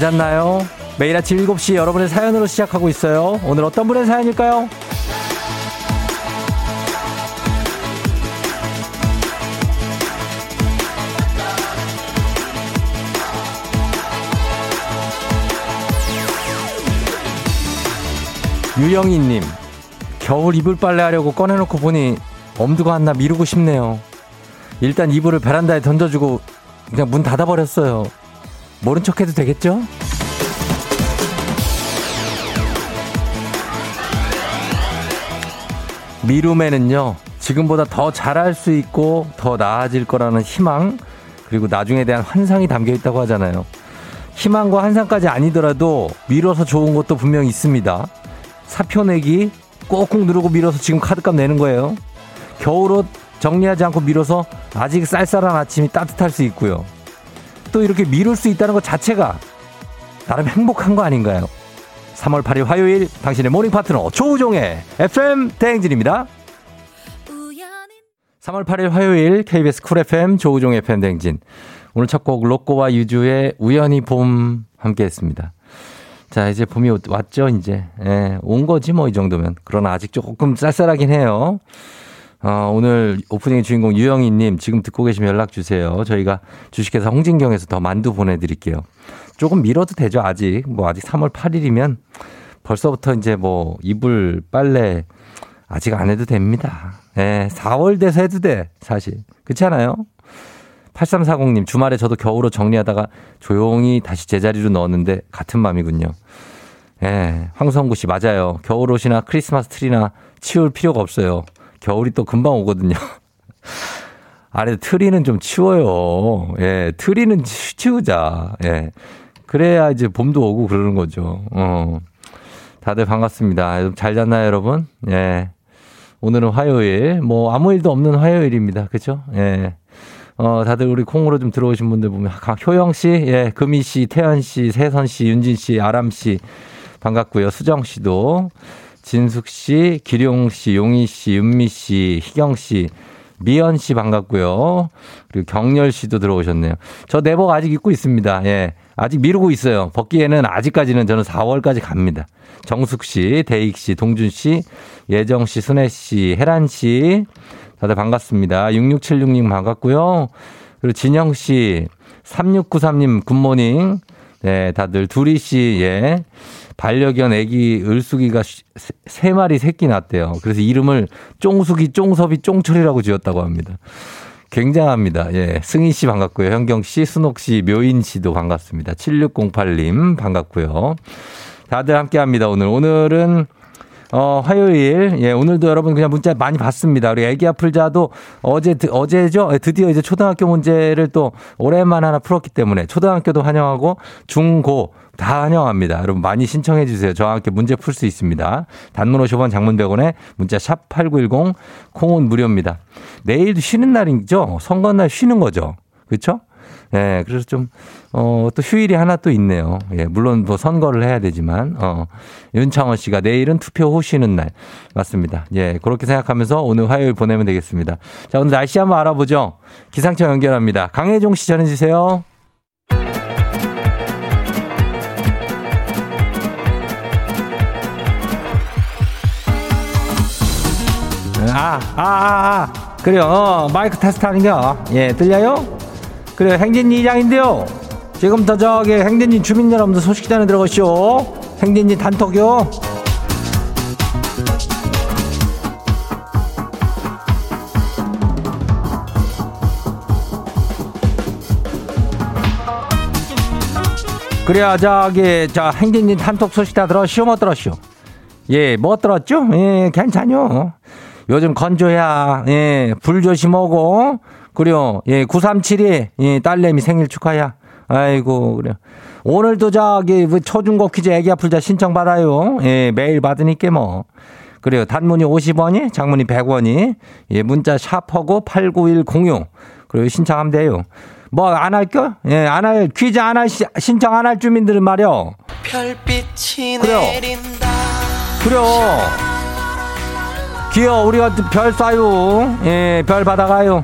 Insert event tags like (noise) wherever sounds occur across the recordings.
잤나요? 매일 아침 7시 여러분의 사연으로 시작하고 있어요. 오늘 어떤 분의 사연일까요? 유영희님, 겨울 이불 빨래 하려고 꺼내놓고 보니 엄두가 안 나 미루고 싶네요. 일단 이불을 베란다에 던져주고 그냥 문 닫아버렸어요. 모른 척 해도 되겠죠? 미룸에는요, 지금보다 더 잘할 수 있고 더 나아질 거라는 희망, 그리고 나중에 대한 환상이 담겨 있다고 하잖아요. 희망과 환상까지 아니더라도 미뤄서 좋은 것도 분명히 있습니다. 사표 내기 꼭꼭 누르고 밀어서 지금 카드값 내는 거예요. 겨울옷 정리하지 않고 밀어서 아직 쌀쌀한 아침이 따뜻할 수 있고요. 또 이렇게 미룰 수 있다는 것 자체가 나름 행복한 거 아닌가요? 3월 8일 화요일 당신의 morning 파트너 조우종의 FM 대행진입니다. 3월 8일 화요일 KBS 쿨 FM 조우종의 FM 대행진. 오늘 첫 곡 로꼬와 유주의 우연히 봄 함께 했습니다. 자, 이제 봄이 왔죠, 이제. 예, 온 거지 뭐 이 정도면. 그러나 아직 조금 쌀쌀하긴 해요. 어, 오늘 오프닝 주인공 유영희님 지금 듣고 계시면 연락 주세요. 저희가 주식회사 홍진경에서 더 만두 보내드릴게요. 조금 미뤄도 되죠, 아직. 뭐 아직 3월 8일이면 벌써부터 이제 뭐 이불, 빨래 아직 안 해도 됩니다. 예, 4월 돼서 해도 돼, 사실. 그렇지 않아요? 8340님, 주말에 저도 겨울옷 정리하다가 조용히 다시 제자리로 넣었는데 같은 맘이군요. 예, 황성구 씨, 맞아요. 겨울옷이나 크리스마스 트리나 치울 필요가 없어요. 겨울이 또 금방 오거든요. (laughs) 아래 트리는 좀 치워요. 예, 트리는 치우자. 예. 그래야 이제 봄도 오고 그러는 거죠. 어. 다들 반갑습니다. 잘 잤나요, 여러분? 예. 오늘은 화요일. 뭐, 아무 일도 없는 화요일입니다. 그죠? 예. 어, 다들 우리 콩으로 좀 들어오신 분들 보면, 효영 씨, 예, 금희 씨, 태연 씨, 세선 씨, 윤진 씨, 아람 씨, 반갑고요. 수정 씨도, 진숙 씨, 기룡 씨, 용희 씨, 윤미 씨, 희경 씨, 미연 씨 반갑고요. 그리고 경렬 씨도 들어오셨네요. 저 내복 아직 입고 있습니다. 예. 아직 미루고 있어요. 벗기에는 아직까지는 저는 4월까지 갑니다. 정숙 씨, 대익 씨, 동준 씨, 예정 씨, 순혜 씨, 혜란 씨, 다들 반갑습니다. 6676님 반갑고요. 그리고 진영 씨, 3693님 굿모닝. 네, 다들 두리 씨, 예. 반려견 애기 을숙이가 세 마리 새끼 낳았대요. 그래서 이름을 쫑숙이, 쫑섭이, 쫑철이라고 지었다고 합니다. 굉장합니다. 예. 승희 씨 반갑고요. 현경 씨, 순옥 씨, 묘인 씨도 반갑습니다. 7608님 반갑고요. 다들 함께 합니다. 오늘. 오늘은 어, 화요일. 예, 오늘도 여러분 그냥 문자 많이 받습니다. 우리 애기 아플자도 어제, 어제죠? 예, 드디어 이제 초등학교 문제를 또 오랜만에 하나 풀었기 때문에 초등학교도 환영하고 중, 고 다 환영합니다. 여러분 많이 신청해 주세요. 저와 함께 문제 풀 수 있습니다. 단문 50원 장문 100원에 문자 샵 8910 콩은 무료입니다. 내일도 쉬는 날이죠? 선거날 쉬는 거죠? 그렇죠? 예, 그래서 좀, 어, 또 휴일이 하나 또 있네요. 예, 물론 뭐 선거를 해야 되지만, 어, 윤창원 씨가 내일은 투표 후 쉬는 날. 맞습니다. 예, 그렇게 생각하면서 오늘 화요일 보내면 되겠습니다. 자, 오늘 날씨 한번 알아보죠. 기상청 연결합니다. 강혜종 씨 전해주세요. 아, 아, 아, 아. 그래요. 어, 마이크 테스트 하는 거. 예, 들려요? 그래 행진이 이장인데요. 지금부터 저기 행진이 주민 여러분들 소식 전해 들어가시오. 행진이 단톡요. 그래야 저기 저 행진이 단톡 소식 다 들었시오 못 들었시오? 예, 못 들었죠? 예, 괜찮요. 요즘 건조야. 예, 불 조심하고 그래요. 예, 9372, 예, 딸내미 생일 축하야. 아이고, 그래. 오늘도 저기, 뭐 초중고 퀴즈 애기 아플 자 신청 받아요. 예, 매일 받으니까 뭐. 그래요. 단문이 50원이, 장문이 100원이, 예, 문자 샵하고 89106. 그리고 신청하면 돼요. 뭐, 안 할까? 예, 안 할, 퀴즈 안 할, 신청 안 할 주민들은 말이요. 별빛이 그래요. 내린다. 그래요. 귀여워. 우리가 별 쏴요. 예, 별 받아가요.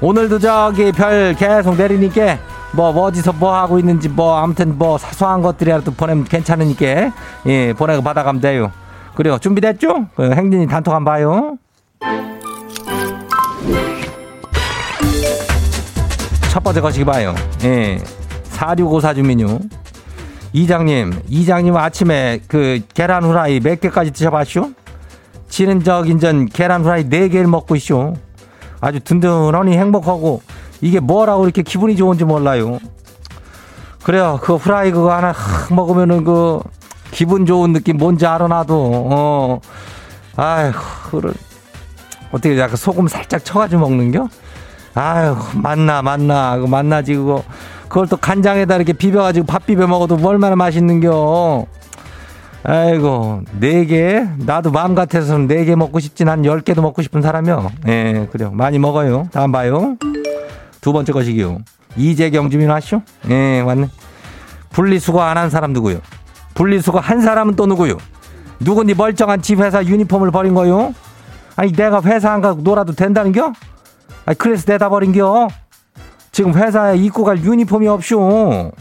오늘도 저기 별 계속 내리니까 뭐, 뭐 어디서 뭐 하고 있는지 뭐 아무튼 뭐 사소한 것들이라도 보내면 괜찮으니까 예 보내고 받아가면 돼요. 그래요 준비됐죠? 그 행진이 단톡 한번 봐요. 첫 번째 거시기 봐요. 예. 4654 주민요. 이장님, 이장님 아침에 그 계란 후라이 몇 개까지 드셔봤쇼? 지는 적 인전 계란 후라이 4개를 먹고 있쇼. 아주 든든하니 행복하고 이게 뭐라고 이렇게 기분이 좋은지 몰라요. 그래요. 그 후라이 그거 하나 먹으면은 그 기분 좋은 느낌 뭔지 알아 나도. 어. 아휴, 그걸 어떻게 약간 소금 살짝 쳐가지고 먹는겨? 아유, 맛나, 맛나. 그 맛나지, 그거. 그걸 또 간장에다 이렇게 비벼가지고 밥 비벼 먹어도 얼마나 맛있는겨. 아이고, 네 개? 나도 마음 같아서는 네 개 먹고 싶진 한 열 개도 먹고 싶은 사람이요. 예, 그래요. 많이 먹어요. 다음 봐요. 두 번째 것이기요. 이재경 주민 하시오? 예, 맞네. 분리수거 안 한 사람 누구요? 분리수거 한 사람은 또 누구요? 누군지 멀쩡한 집 회사 유니폼을 버린 거요? 아니, 내가 회사 안 가고 놀아도 된다는겨? 아니, 그래서 내다 버린겨? 지금 회사에 입고 갈 유니폼이 없쇼.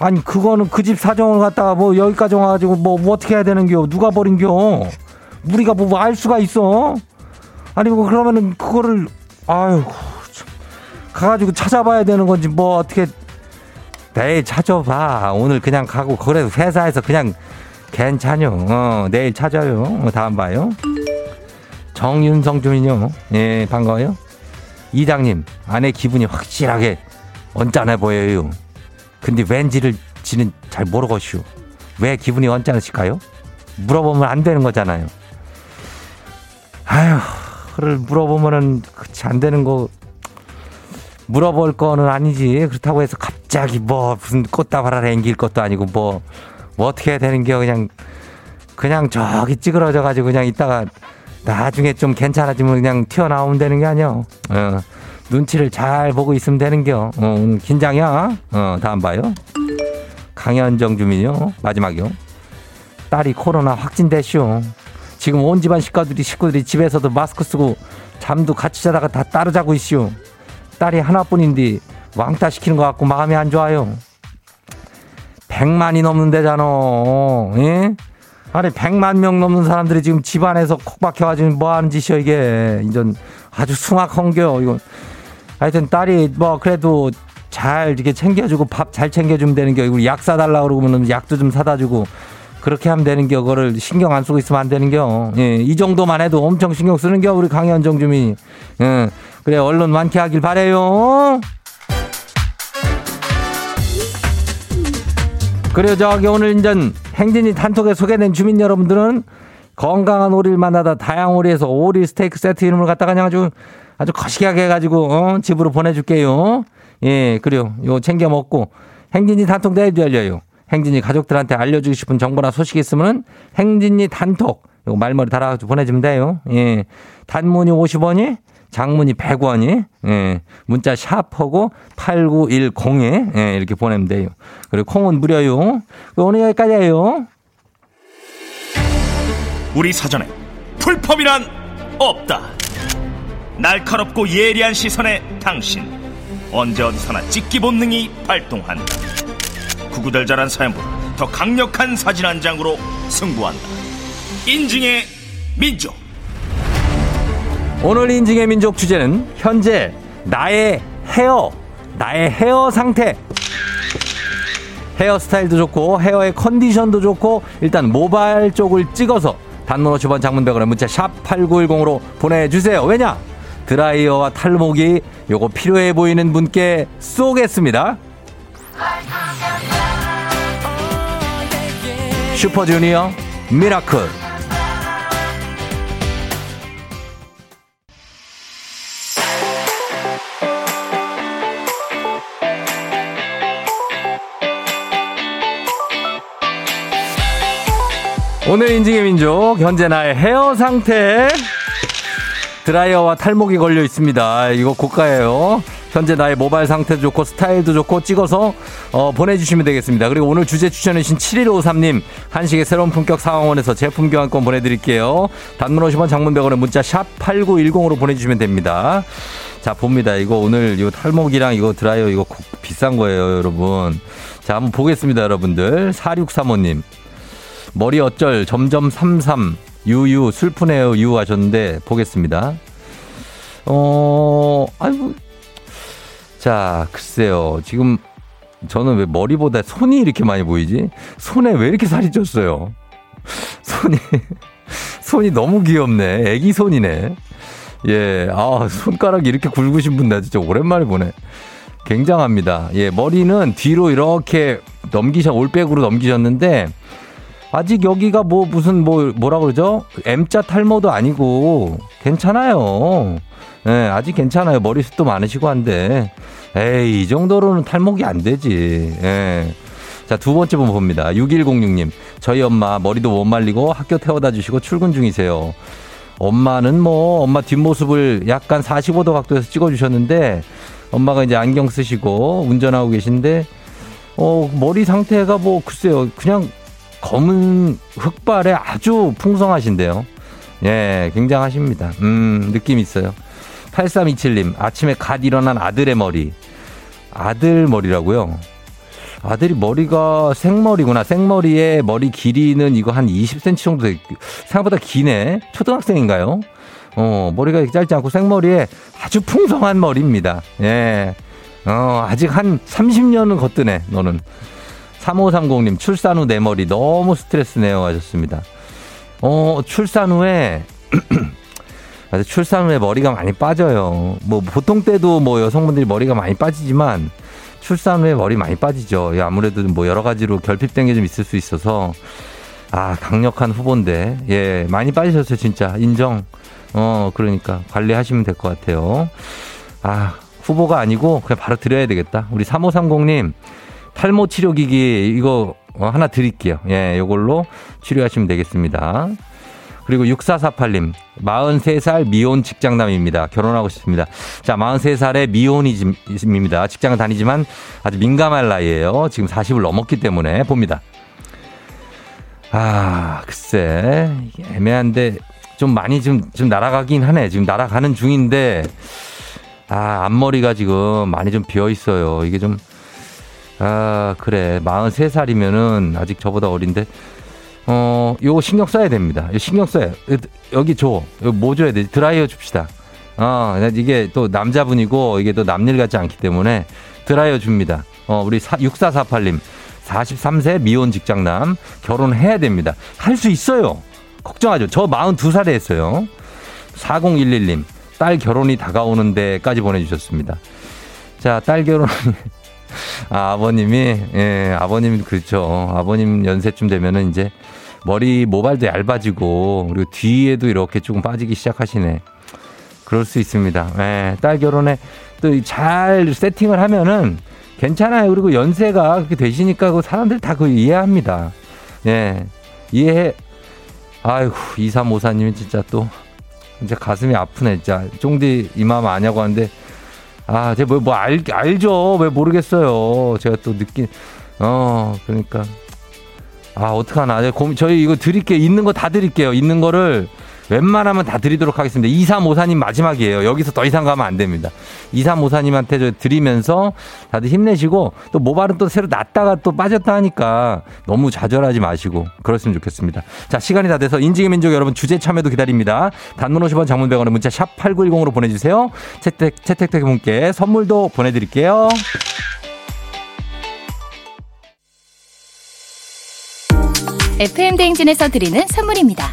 아니, 그거는 그 집 사정을 갖다가 뭐 여기까지 와가지고 뭐, 뭐 어떻게 해야 되는겨? 누가 버린겨? 우리가 뭐 알 수가 있어? 아니, 뭐 그러면은 그거를, 아유, 참. 가가지고 찾아봐야 되는 건지 뭐 어떻게 내일 찾아봐. 오늘 그냥 가고 그래도 회사에서 그냥 괜찮요. 어, 내일 찾아요. 어, 다음 봐요. 정윤성 주민요. 예, 반가워요. 이장님, 아내 기분이 확실하게 언짢아 보여요. 근데 왠지를 지는 잘 모르겠슈. 왜 기분이 언짢으실까요? 물어보면 안 되는 거잖아요. 아휴, 그걸 물어보면은 그치 안 되는 거 물어볼 거는 아니지. 그렇다고 해서 갑자기 뭐 무슨 꽃다발을 앵길 것도 아니고 뭐, 뭐 어떻게 해야 되는 게 그냥 그냥 저기 찌그러져 가지고 그냥 있다가 나중에 좀 괜찮아지면 그냥 튀어나오면 되는 게 아니야. 어, 눈치를 잘 보고 있으면 되는 겨. 어, 오늘 긴장이야. 어, 다음 봐요. 강현정 주민요. 마지막이요. 딸이 코로나 확진됐쇼. 지금 온 집안 식구들이 식구들이 집에서도 마스크 쓰고 잠도 같이 자다가 다 따로 자고 있쇼. 딸이 하나뿐인데 왕따 시키는 것 같고 마음이 안 좋아요. 100만이 넘는 데잖아. 예? 아니 100만 명 넘는 사람들이 지금 집안에서 콕 박혀가지고 뭐 하는 짓이야 이게. 이전 아주 숭악한겨 이거. 하여튼 딸이 뭐 그래도 잘 이렇게 챙겨주고 밥 잘 챙겨주면 되는 겨. 이거 약 사달라 그러면 약도 좀 사다 주고 그렇게 하면 되는 겨. 그거를 신경 안 쓰고 있으면 안 되는 겨. 예, 이 정도만 해도 엄청 신경 쓰는 겨. 우리 강현정 주민이. 예. 그래 언론 많게 하길 바래요. 그래요 저기 오늘 인전 행진이 단톡에 소개된 주민 여러분들은 건강한 오리를 만나다 다양 오리에서 오리 스테이크 세트 이름을 갖다가 그냥 아주 아주 거시기하게 해가지고 어, 집으로 보내줄게요. 예 그래요 요 챙겨 먹고 행진이 단톡 내도 열려요. 행진이 가족들한테 알려주고 싶은 정보나 소식이 있으면 행진이 단톡 요 말머리 달아가지고 보내주면 돼요. 예 단문이 50원이 장문이 100원이, 예, 문자 샵하고 8910에, 예, 이렇게 보내면 돼요. 그리고 콩은 무료요. 오늘 여기까지예요. 우리 사전에 풀펌이란 없다. 날카롭고 예리한 시선에 당신 언제 어디서나 찍기 본능이 발동한다. 구구절절한 사연보다 더 강력한 사진 한 장으로 승부한다. 인증의 민족. 오늘 인증의 민족 주제는 현재 나의 헤어, 나의 헤어 상태. 헤어스타일도 좋고 헤어의 컨디션도 좋고 일단 모발 쪽을 찍어서 단문 50원 장문백원에 문자 샵 8910으로 보내주세요. 왜냐? 드라이어와 탈모기 요거 필요해 보이는 분께 쏘겠습니다. 슈퍼주니어 Miracle 오늘 인증의 민족 현재 나의 헤어 상태 드라이어와 탈목이 걸려 있습니다. 이거 고가예요. 현재 나의 모바일 상태도 좋고 스타일도 좋고 찍어서 어, 보내주시면 되겠습니다. 그리고 오늘 주제 추천해주신 7153님 한식의 새로운 품격 상황원에서 제품 교환권 보내드릴게요. 단문 50원 장문 100원에 문자 샵 8910으로 보내주시면 됩니다. 자 봅니다. 이거 오늘 이 탈목이랑 이거 드라이어 이거 비싼 거예요 여러분. 자 한번 보겠습니다 여러분들. 4635님 머리 어쩔 점점 33 유유 슬프네요 유 하셨는데 보겠습니다. 어 아이고 자, 글쎄요. 지금 저는 왜 머리보다 손이 이렇게 많이 보이지? 손에 왜 이렇게 살이 쪘어요? 손이, (laughs) 손이 너무 귀엽네. 애기 손이네. 예, 아, 손가락이 이렇게 굵으신 분 나 진짜 오랜만에 보네. 굉장합니다. 예, 머리는 뒤로 이렇게 넘기셔, 올백으로 넘기셨는데, 아직 여기가 뭐 무슨 뭐, 뭐라 그러죠? M자 탈모도 아니고, 괜찮아요. 예, 아직 괜찮아요. 머리숱도 많으시고 한데. 에이, 이 정도로는 탈목이 안 되지. 예. 자, 두 번째 분 봅니다. 6106님. 저희 엄마 머리도 못 말리고 학교 태워다 주시고 출근 중이세요. 엄마는 뭐, 엄마 뒷모습을 약간 45도 각도에서 찍어 주셨는데, 엄마가 이제 안경 쓰시고 운전하고 계신데, 어, 머리 상태가 뭐, 글쎄요. 그냥 검은 흑발에 아주 풍성하신데요. 예, 굉장하십니다. 음, 느낌 있어요. 8327님, 아침에 갓 일어난 아들의 머리. 아들 머리라고요? 아들이 머리가 생머리구나. 생머리에 머리 길이는 이거 한 20cm 정도 되, 생각보다 기네. 초등학생인가요? 어, 머리가 이렇게 짧지 않고 생머리에 아주 풍성한 머리입니다. 예. 어, 아직 한 30년은 거뜬해, 너는. 3530님, 출산 후 내 머리 너무 스트레스네요. 하셨습니다. 어, 출산 후에 (clears throat) 출산 후에 머리가 많이 빠져요. 뭐 보통 때도 뭐 여성분들이 머리가 많이 빠지지만 출산 후에 머리 많이 빠지죠. 아무래도 뭐 여러 가지로 결핍된 게 좀 있을 수 있어서 아 강력한 후보인데 예 많이 빠지셨어요 진짜 인정. 어 그러니까 관리하시면 될 것 같아요. 아 후보가 아니고 그냥 바로 드려야 되겠다. 우리 3530님 탈모 치료 기기 이거 어, 하나 드릴게요. 예, 요걸로 치료하시면 되겠습니다. 그리고 6448님, 43살 미혼 직장남입니다. 결혼하고 싶습니다. 자, 43살의 미혼이입니다. 직장을 다니지만 아주 민감할 나이에요. 지금 40을 넘었기 때문에 봅니다. 아, 글쎄, 애매한데 좀 많이 좀, 좀 날아가긴 하네. 지금 날아가는 중인데, 아, 앞머리가 지금 많이 좀 비어 있어요. 이게 좀, 아, 그래. 43살이면은 아직 저보다 어린데, 어, 요거 신경 써야 됩니다. 신경 써요. 여기 줘. 여기 뭐 줘야 돼? 드라이어 줍시다. 어, 이게 또 남자분이고 이게 또 남일 같지 않기 때문에 드라이어 줍니다. 어, 우리 6448님. 43세 미혼 직장남 결혼해야 됩니다. 할 수 있어요. 걱정하죠. 저 42살에 했어요. 4011님. 딸 결혼이 다가오는 데까지 보내주셨습니다. 자, 딸 결혼. 아, 아버님이, 예, 아버님, 그렇죠. 아버님 연세쯤 되면은 이제 머리 모발도 얇아지고, 그리고 뒤에도 이렇게 조금 빠지기 시작하시네. 그럴 수 있습니다. 예, 딸 결혼에 또 잘 세팅을 하면은 괜찮아요. 그리고 연세가 그렇게 되시니까 그 사람들 다 그 이해합니다. 예, 이해해. 아이고, 2354님이 진짜 또, 진짜 가슴이 아프네, 진짜. 쫑디 이맘 아냐고 하는데, 아, 제가 뭐, 뭐, 알, 알죠. 왜 모르겠어요. 제가 또 느낀, 어, 그러니까. 아, 어떡하나. 저희 이거 드릴게요. 있는 거 다 드릴게요. 있는 거를 웬만하면 다 드리도록 하겠습니다. 2354님 마지막이에요. 여기서 더 이상 가면 안 됩니다. 2354님한테 저 드리면서 다들 힘내시고 또 모발은 또 새로 났다가 또 빠졌다 하니까 너무 좌절하지 마시고 그랬으면 좋겠습니다. 자, 시간이 다 돼서 인지의 민족 여러분 주제 참여도 기다립니다. 단문 50원 장문 100원의 문자 샵 8910으로 보내주세요. 채택, 채택된 분께 선물도 보내드릴게요. FM 대행진에서 드리는 선물입니다.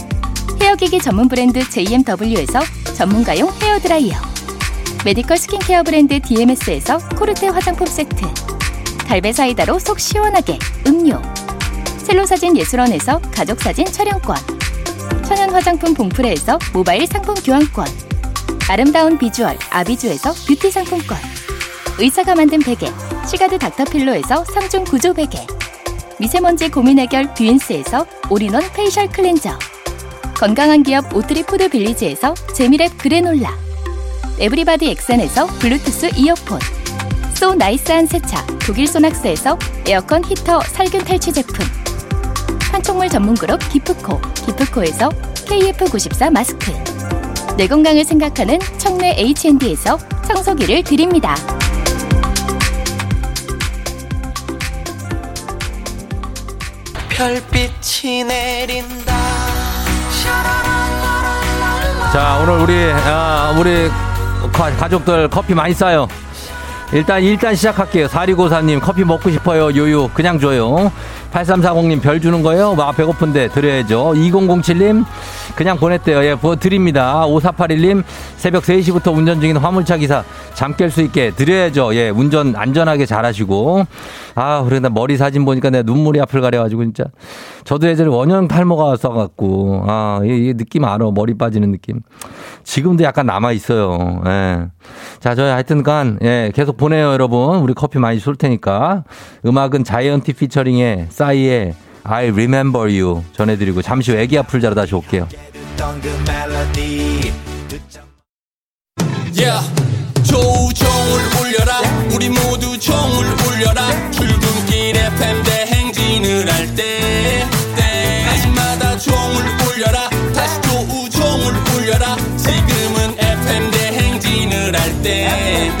헤어기기 전문 브랜드 JMW에서 전문가용 헤어드라이어 메디컬 스킨케어 브랜드 DMS에서 코르테 화장품 세트 갈베 사이다로 속 시원하게 음료 셀로사진 예술원에서 가족사진 촬영권 천연 화장품 봉프레에서 모바일 상품 교환권 아름다운 비주얼 아비주에서 뷰티 상품권 의사가 만든 베개 시가드 닥터필로에서 3중 구조 베개 미세먼지 고민 해결 뷰인스에서 all-in-one facial cleanser 건강한 기업 오트리 푸드 빌리지에서 재미랩 그래놀라. Everybody 엑센에서 블루투스 이어폰. so nice한 세차 독일 소낙스에서 에어컨 히터 살균 탈취 제품. 판촉물 전문 그룹 기프코 기프코에서 KF94 마스크. 내 건강을 생각하는 청내 H&D에서 청소기를 드립니다. 별빛이 내린 자, 오늘 우리, 아, 우리 가, 가족들 커피 많이 싸요. 일단, 일단 시작할게요. 4654님, 커피 먹고 싶어요. 요요. 그냥 줘요. 8340님, 별 주는 거예요? 와, 배고픈데 드려야죠. 2007님, 그냥 보냈대요. 예, 뭐 드립니다. 5481님, 새벽 3시부터 운전 중인 화물차 기사, 잠 깰 수 있게 드려야죠. 예, 운전 안전하게 잘 하시고. 아, 나 머리 사진 보니까 내가 눈물이 앞을 가려가지고, 진짜. 저도 예전에 원형 탈모가 써갖고, 아, 이, 이 느낌 알아. 머리 빠지는 느낌. 지금도 약간 남아 있어요. 예. 자, 저희 하여튼 간, 예, 계속 보내요, 여러분. 우리 커피 많이 쏠 테니까. 음악은 자이언티 피처링의 싸이의 I remember you 전해드리고 잠시 후 애기 아플 자로 다시 올게요. Yeah. 조종을 울려라. 우리 모두 종을 울려라. 출근길 FM 대행진을 할때 대행진을 할때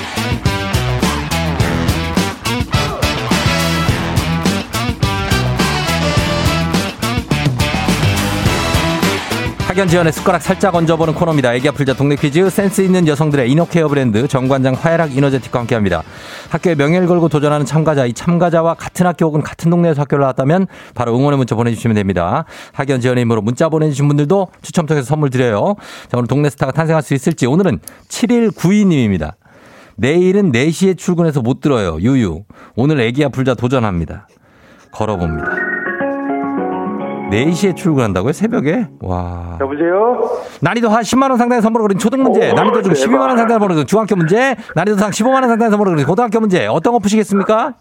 학연 지원의 숟가락 살짝 얹어보는 코너입니다. 애기 아플자 동네 퀴즈 센스 있는 여성들의 이너케어 브랜드 정관장 화해락 이너제틱과 함께합니다. 학교에 명예를 걸고 도전하는 참가자 이 참가자와 같은 학교 혹은 같은 동네에서 학교를 나왔다면 바로 응원의 문자 보내주시면 됩니다. 학연 지원의 힘으로 문자 보내주신 분들도 추첨 통해서 선물 드려요. 자 오늘 동네 스타가 탄생할 수 있을지 오늘은 7192님입니다. 내일은 4시에 출근해서 못 들어요. 유유. 오늘 애기 아플자 도전합니다. 걸어봅니다. 4시에 출근한다고요? 새벽에? 와. 여보세요? 난이도 한 10만원 상당의 선물을 그린 초등 문제, 오, 난이도 중 대박. 12만원 상당의 선물을 그린 중학교 문제, 난이도 상 15만원 상당의 선물을 그린 고등학교 문제, 어떤 거 푸시겠습니까?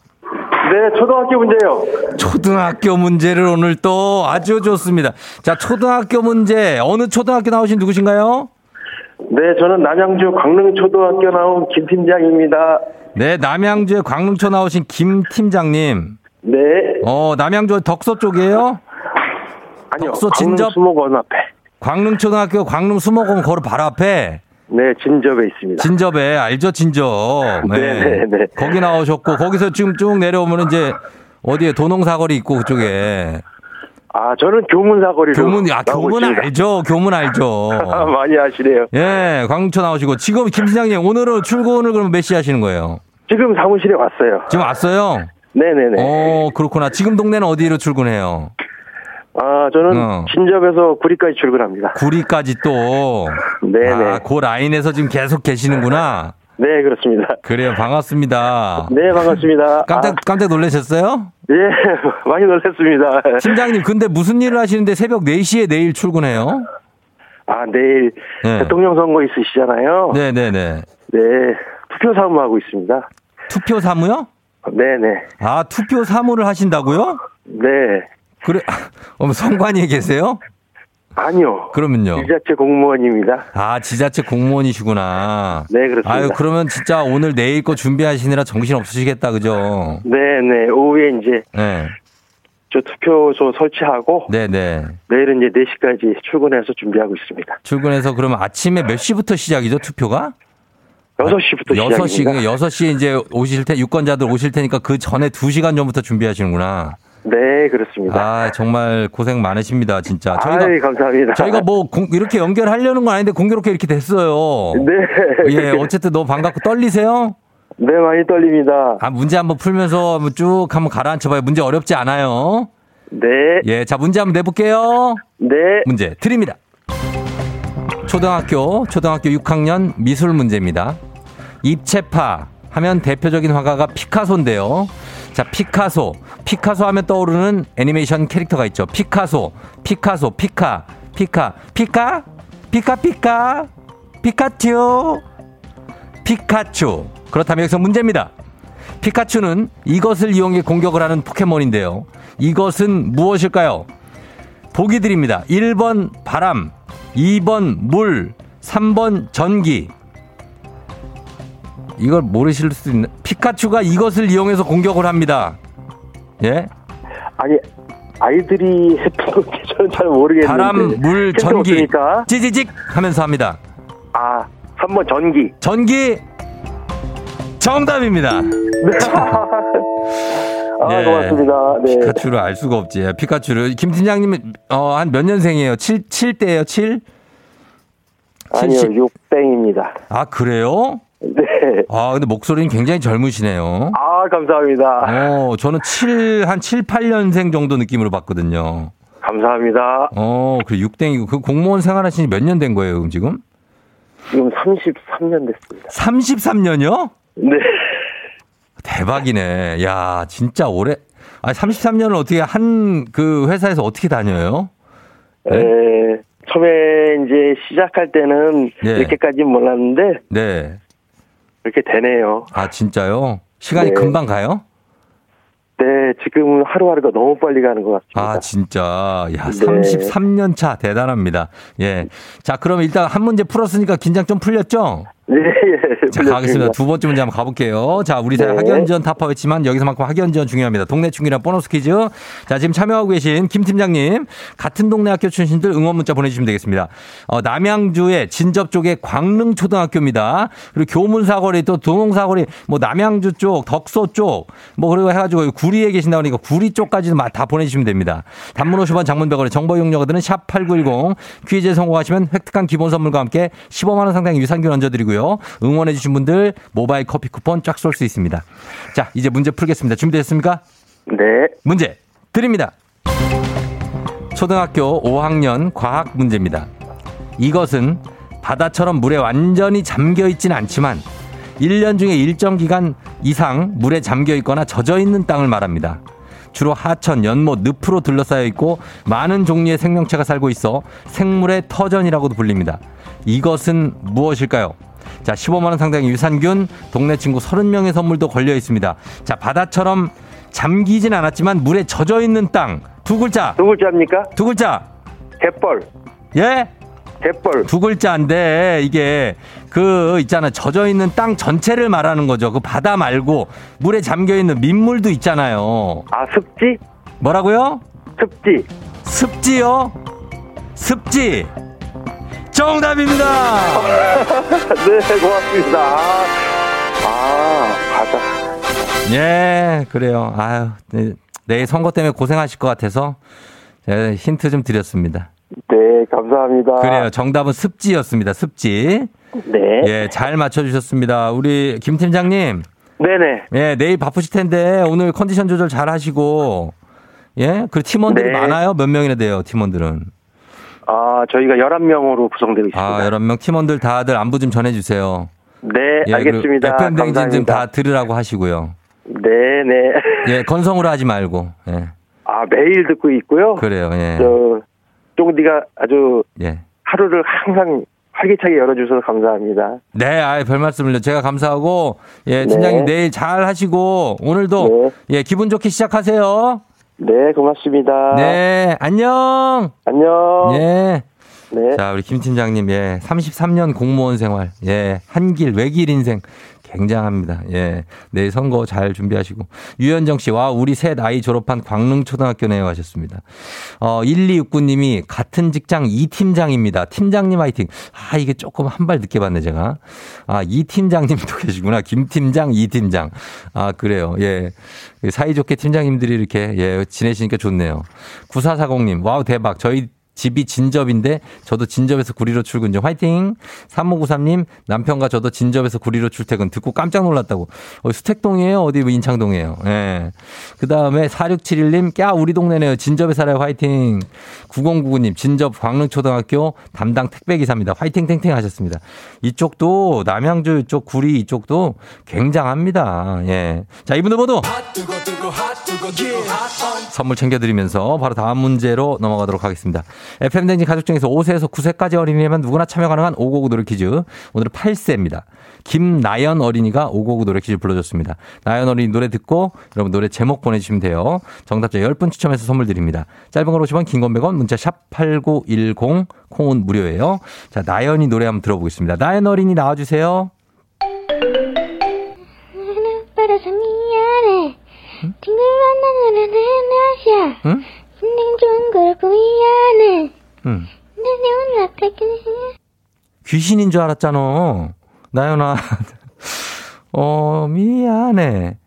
네, 초등학교 문제요. 초등학교 문제를 오늘 또 아주 좋습니다. 자, 초등학교 문제, 어느 초등학교 나오신 누구신가요? 네, 저는 남양주 광릉초등학교 나온 김 팀장입니다. 네, 남양주의 광릉초 나오신 김 팀장님. 네. 어, 남양주 덕소 쪽이에요? 아니요. 광릉 진접? 수목원 앞에. 광릉초등학교 광릉 수목원 거로 바로 앞에 네, 진접에 있습니다. 진접에 알죠 진접. 네, 네, 네. 거기 나오셨고 거기서 지금 쭉 내려오면 이제 어디에 도농사거리 있고 그쪽에 아, 저는 교문 사거리로. 교문 아 교문 있습니다. 알죠 교문 알죠. (laughs) 많이 아시네요. 예 광릉초 나오시고 지금 김 시장님 오늘은 출근을 그럼 몇 시 하시는 거예요? 지금 사무실에 왔어요. 지금 왔어요? 네네네. 어 그렇구나. 지금 동네는 어디로 출근해요? 아, 저는 어. 진접에서 구리까지 출근합니다. 구리까지 또. 네네. (laughs) 아, 그 라인에서 지금 계속 계시는구나. 네, 그렇습니다. 그래요. 반갑습니다. 네, 반갑습니다. 깜짝, 아, 깜짝 놀라셨어요? 예, (laughs) 많이 놀랐습니다. 팀장님, 근데 무슨 일을 하시는데 새벽 4시에 내일 출근해요? 아, 내일 네. 대통령 선거 있으시잖아요. 네네네. 네, 투표 사무하고 있습니다. 투표 사무요? 네네. 아, 투표 사무를 하신다고요? 네. 그래, (laughs) 어머, 성관위에 계세요? 아니요. 그러면요. 지자체 공무원입니다. 아, 지자체 공무원이시구나. 네, 그렇습니다. 아유, 그러면 진짜 오늘 내일 거 준비하시느라 정신 없으시겠다, 그죠? 네 네. 오후에 이제 네. 저 투표소 설치하고 네네. 내일은 이제 4시까지 출근해서 준비하고 있습니다. 출근해서 그러면 아침에 몇 시부터 시작이죠, 투표가? 6시부터 6시, 시작입니다. 그러니까 6시에 이제 오실 테, 유권자들 오실 테니까 그 전에 2시간 전부터 준비하시는구나. 네, 그렇습니다. 아, 정말 고생 많으십니다, 진짜. 저희가, 아이, 감사합니다. 저희가 뭐 공- 이렇게 연결하려는 건 아닌데 공교롭게 이렇게 됐어요. 네. 예, 어쨌든 너무 반갑고 떨리세요? 네, 많이 떨립니다. 아, 문제 한번 풀면서 한번 쭉 한번 가라앉혀 봐요. 문제 어렵지 않아요. 네. 예, 자, 문제 한번 내 볼게요. 네. 문제 드립니다. 초등학교, 초등학교 6학년 미술 문제입니다. 입체파 하면 대표적인 화가가 피카소인데요. 자, 피카소. 피카소 하면 떠오르는 애니메이션 캐릭터가 있죠. 피카소, 피카소, 피카, 피카, 피카, 피카, 피카, 피카츄, 피카츄. 그렇다면 여기서 문제입니다. 피카츄는 이것을 이용해 공격을 하는 포켓몬인데요. 이것은 무엇일까요? 보기 드립니다. 1번 바람, 2번 물, 3번 전기. 이걸 모르실 수 있는 피카츄가 이것을 이용해서 공격을 합니다. 예? 아니, 아이들이 했던 건지 저는 잘 모르겠는데. 바람, 물, 전기. 없으니까. 찌지직 하면서 합니다. 아, 3번 전기. 전기 정답입니다. (laughs) 아, 예. 고맙습니다. 네. 피카츄를 알 수가 없지. 피카츄를 김 팀장님은 어, 한 몇 년생이에요? 7 7대예요, 7? 아니요, 70. 6땡입니다. 아, 그래요? (laughs) 네. 아, 근데 목소리는 굉장히 젊으시네요. 아, 감사합니다. 어, 저는 7, 한 7, 8년생 정도 느낌으로 봤거든요. 감사합니다. 어, 그 6땡이고, 그 공무원 생활하신 지 몇 년 된 거예요, 그럼 지금? 지금 33년 됐습니다. 33년이요? 네. 대박이네. 야, 진짜 오래. 아, 33년을 어떻게 한 그 회사에서 어떻게 다녀요? 네? 에, 처음에 이제 시작할 때는 네. 이렇게까지는 몰랐는데 네. 이렇게 되네요. 아, 진짜요? 시간이 네. 금방 가요? 네, 지금은 하루하루가 너무 빨리 가는 것 같습니다. 아, 진짜. 야, 네. 33년 차 대단합니다. 예. 자, 그럼 일단 한 문제 풀었으니까 긴장 좀 풀렸죠? 네, 예. 자, 가겠습니다. 두 번째 문제 한번 가볼게요. 자, 우리 사회 네. 학연지원 타파였지만 여기서만큼 학연지원 중요합니다. 동네 충이랑 보너스 퀴즈. 자, 지금 참여하고 계신 김 팀장님, 같은 동네 학교 출신들 응원 문자 보내주시면 되겠습니다. 어, 남양주의 진접 쪽에 광릉 초등학교입니다. 그리고 교문사거리 또 동홍사거리, 뭐 남양주 쪽, 덕소 쪽, 뭐 그리고 해가지고 구리에 계신다 그러니까 구리 쪽까지도 마- 다 보내주시면 됩니다. 단문 50원 장문백원의 정보 이용료가 드는 샵8910 퀴즈에 성공하시면 획득한 기본 선물과 함께 15만원 상당의 유산균 얹어드리고요. 응원해주신 분들 모바일 커피 쿠폰 쫙 쏠 수 있습니다. 자, 이제 문제 풀겠습니다. 준비됐습니까? 네. 문제 드립니다. 초등학교 5학년 과학 문제입니다. 이것은 바다처럼 물에 완전히 잠겨 있지는 않지만 1년 중에 일정 기간 이상 물에 잠겨 있거나 젖어 있는 땅을 말합니다. 주로 하천, 연못, 늪으로 둘러싸여 있고 많은 종류의 생명체가 살고 있어 생물의 터전이라고도 불립니다. 이것은 무엇일까요? 자, 15만원 상당의 유산균, 동네 친구 30명의 선물도 걸려 있습니다. 자, 바다처럼 잠기진 않았지만 물에 젖어 있는 땅. 두 글자. 두 글자입니까? 두 글자. 갯벌. 예? 갯벌. 두 글자인데 이게 그 있잖아 젖어 있는 땅 전체를 말하는 거죠. 그 바다 말고 물에 잠겨 있는 민물도 있잖아요. 아, 습지? 뭐라고요? 습지. 습지요? 습지. 정답입니다. (laughs) 네, 고맙습니다. 아, 아, 바다. 예, 그래요. 아유, 네, 내일 선거 때문에 고생하실 것 같아서 제가 힌트 좀 드렸습니다. 네, 감사합니다. 그래요. 정답은 습지였습니다. 습지. 네. 예, 잘 맞춰주셨습니다. 우리 김 팀장님. 네네. 예, 내일 바쁘실 텐데 오늘 컨디션 조절 잘 하시고 예, 그 팀원들이 네. 많아요. 몇 명이나 돼요, 팀원들은. 아, 저희가 11명으로 구성되어 있습니다. 아, 11명 팀원들 다들 안부 좀 전해 주세요. 네, 예, 알겠습니다. FM 댕진. 좀 다 들으라고 하시고요. 네, 네. 예, 건성으로 하지 말고. 예. 아, 매일 듣고 있고요. 그래요. 예. 저, 쫑디가 아주 예. 하루를 항상 활기차게 열어주셔서 감사합니다. 네, 아이, 별 말씀을요. 제가 감사하고, 예, 팀장님 네. 내일 잘 하시고, 오늘도, 예, 기분 좋게 시작하세요. 네, 고맙습니다. 네, 안녕! 안녕. 예. 네. 자, 우리 김 팀장님, 예, 33년 공무원 생활, 예, 한길, 외길 인생, 굉장합니다. 예, 내일 선거 잘 준비하시고. 유현정 씨, 와, 우리 셋 아이 졸업한 광릉초등학교네요 하셨습니다. 어, 1269님이 같은 직장 이 팀장입니다. 팀장님 화이팅. 아, 이게 조금 한 발 늦게 봤네, 제가. 아, 이 팀장님도 (laughs) 계시구나. 김 팀장, 이 팀장. 아, 그래요. 예. 사이좋게 팀장님들이 이렇게, 예, 지내시니까 좋네요. 9440님, wow, 대박. 저희 집이 진접인데 저도 진접에서 구리로 출근 중 화이팅. 3593님 남편과 저도 진접에서 구리로 출퇴근 듣고 깜짝 놀랐다고. 어, 수택동이에요? 어디 뭐 인창동이에요? 예. 그 다음에 4671님 꺄 우리 동네네요. 진접에 살아요. 화이팅. 9099님 진접 광릉초등학교 담당 택배기사입니다. 화이팅 탱탱 하셨습니다. 이쪽도 남양주 쪽 구리 이쪽도 굉장합니다. 예. 자 이분들 모두 선물 챙겨드리면서 바로 다음 문제로 넘어가도록 하겠습니다. FM댕진 가족 중에서 5세에서 9세까지 어린이라면 누구나 참여 가능한 559 노래 퀴즈. 오늘은 8세입니다. 김나연 어린이가 559 노래 퀴즈 불러줬습니다. 나연 어린이 노래 듣고 여러분 노래 제목 보내주시면 돼요. 정답자 10분 추첨해서 선물 드립니다. 짧은 걸 50원, 긴 건 100원, 문자 샵 8910, 콩은 무료예요. 자, 나연이 노래 한번 들어보겠습니다. 나연 어린이 나와주세요. 따라서 미안해. 친구 만나는 날씨야. 응? 응. 귀신인 줄 알았잖아. 나연아. 어, 미안해.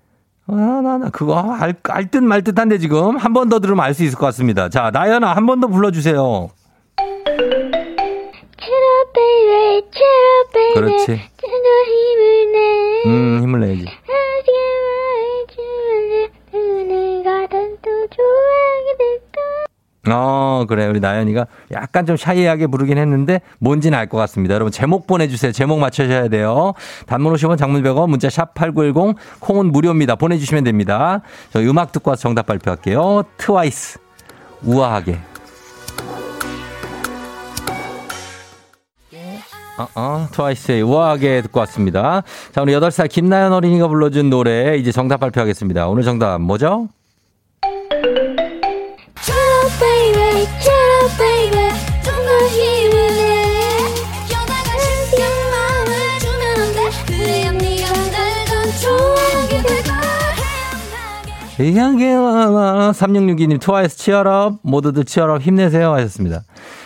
아, 나, 나, 그거, 알, 알듯 말 듯 한데 지금. 한 번 더 들으면 알 수 있을 것 같습니다. 자, 나연아, 한 번 더 불러주세요. 그렇지. 음, 힘을 내야지. 어, 그래. 우리 나연이가 약간 좀 샤이하게 부르긴 했는데 뭔지는 알 것 같습니다. 여러분 제목 보내주세요. 제목 맞춰주셔야 돼요. 단문 50원 장문 100원 문자 샵 8910 콩은 무료입니다. 보내주시면 됩니다. 저 음악 듣고 와서 정답 발표할게요. 트와이스. 우아하게. 어, 어, 트와이스의 우아하게 듣고 왔습니다. 자, 오늘 8살 김나연 어린이가 불러준 노래 이제 정답 발표하겠습니다. 오늘 정답 뭐죠? 될 거야. 이향기와 3662님 트와이스 치얼업 모두들 치얼업 힘내세요 하셨습니다.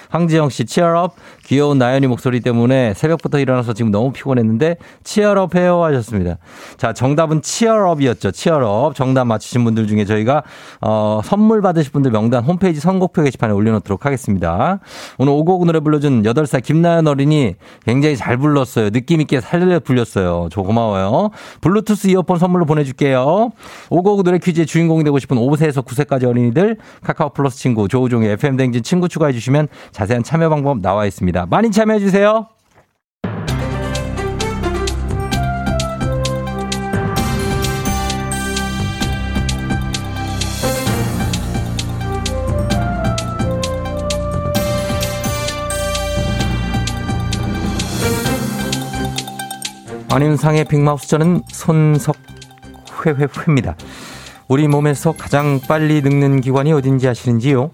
황지영 씨 치얼업 귀여운 나연이 목소리 때문에 새벽부터 일어나서 지금 너무 피곤했는데 치얼업 해요 하셨습니다. 자 정답은 치얼업이었죠. 치얼업 정답 맞히신 분들 중에 저희가 어, 선물 받으실 분들 명단 홈페이지 선곡표 게시판에 올려놓도록 하겠습니다. 오늘 오곡 노래 불러준 8살 김나연 어린이 굉장히 잘 불렀어요. 느낌 있게 살려 불렸어요. 저 고마워요. 블루투스 이어폰 선물로 보내줄게요. 오곡 노래 퀴즈의 주인공이 되고 싶은 5세에서 9세까지 어린이들 카카오 플러스 친구 조우종의 FM 댕진 친구 추가해 주시면 자세한 참여 방법 나와 있습니다. 많이 참여해 주세요. 안윤상의 빅마우스 저는 손석회회회입니다. 우리 몸에서 가장 빨리 늙는 기관이 어딘지 아시는지요?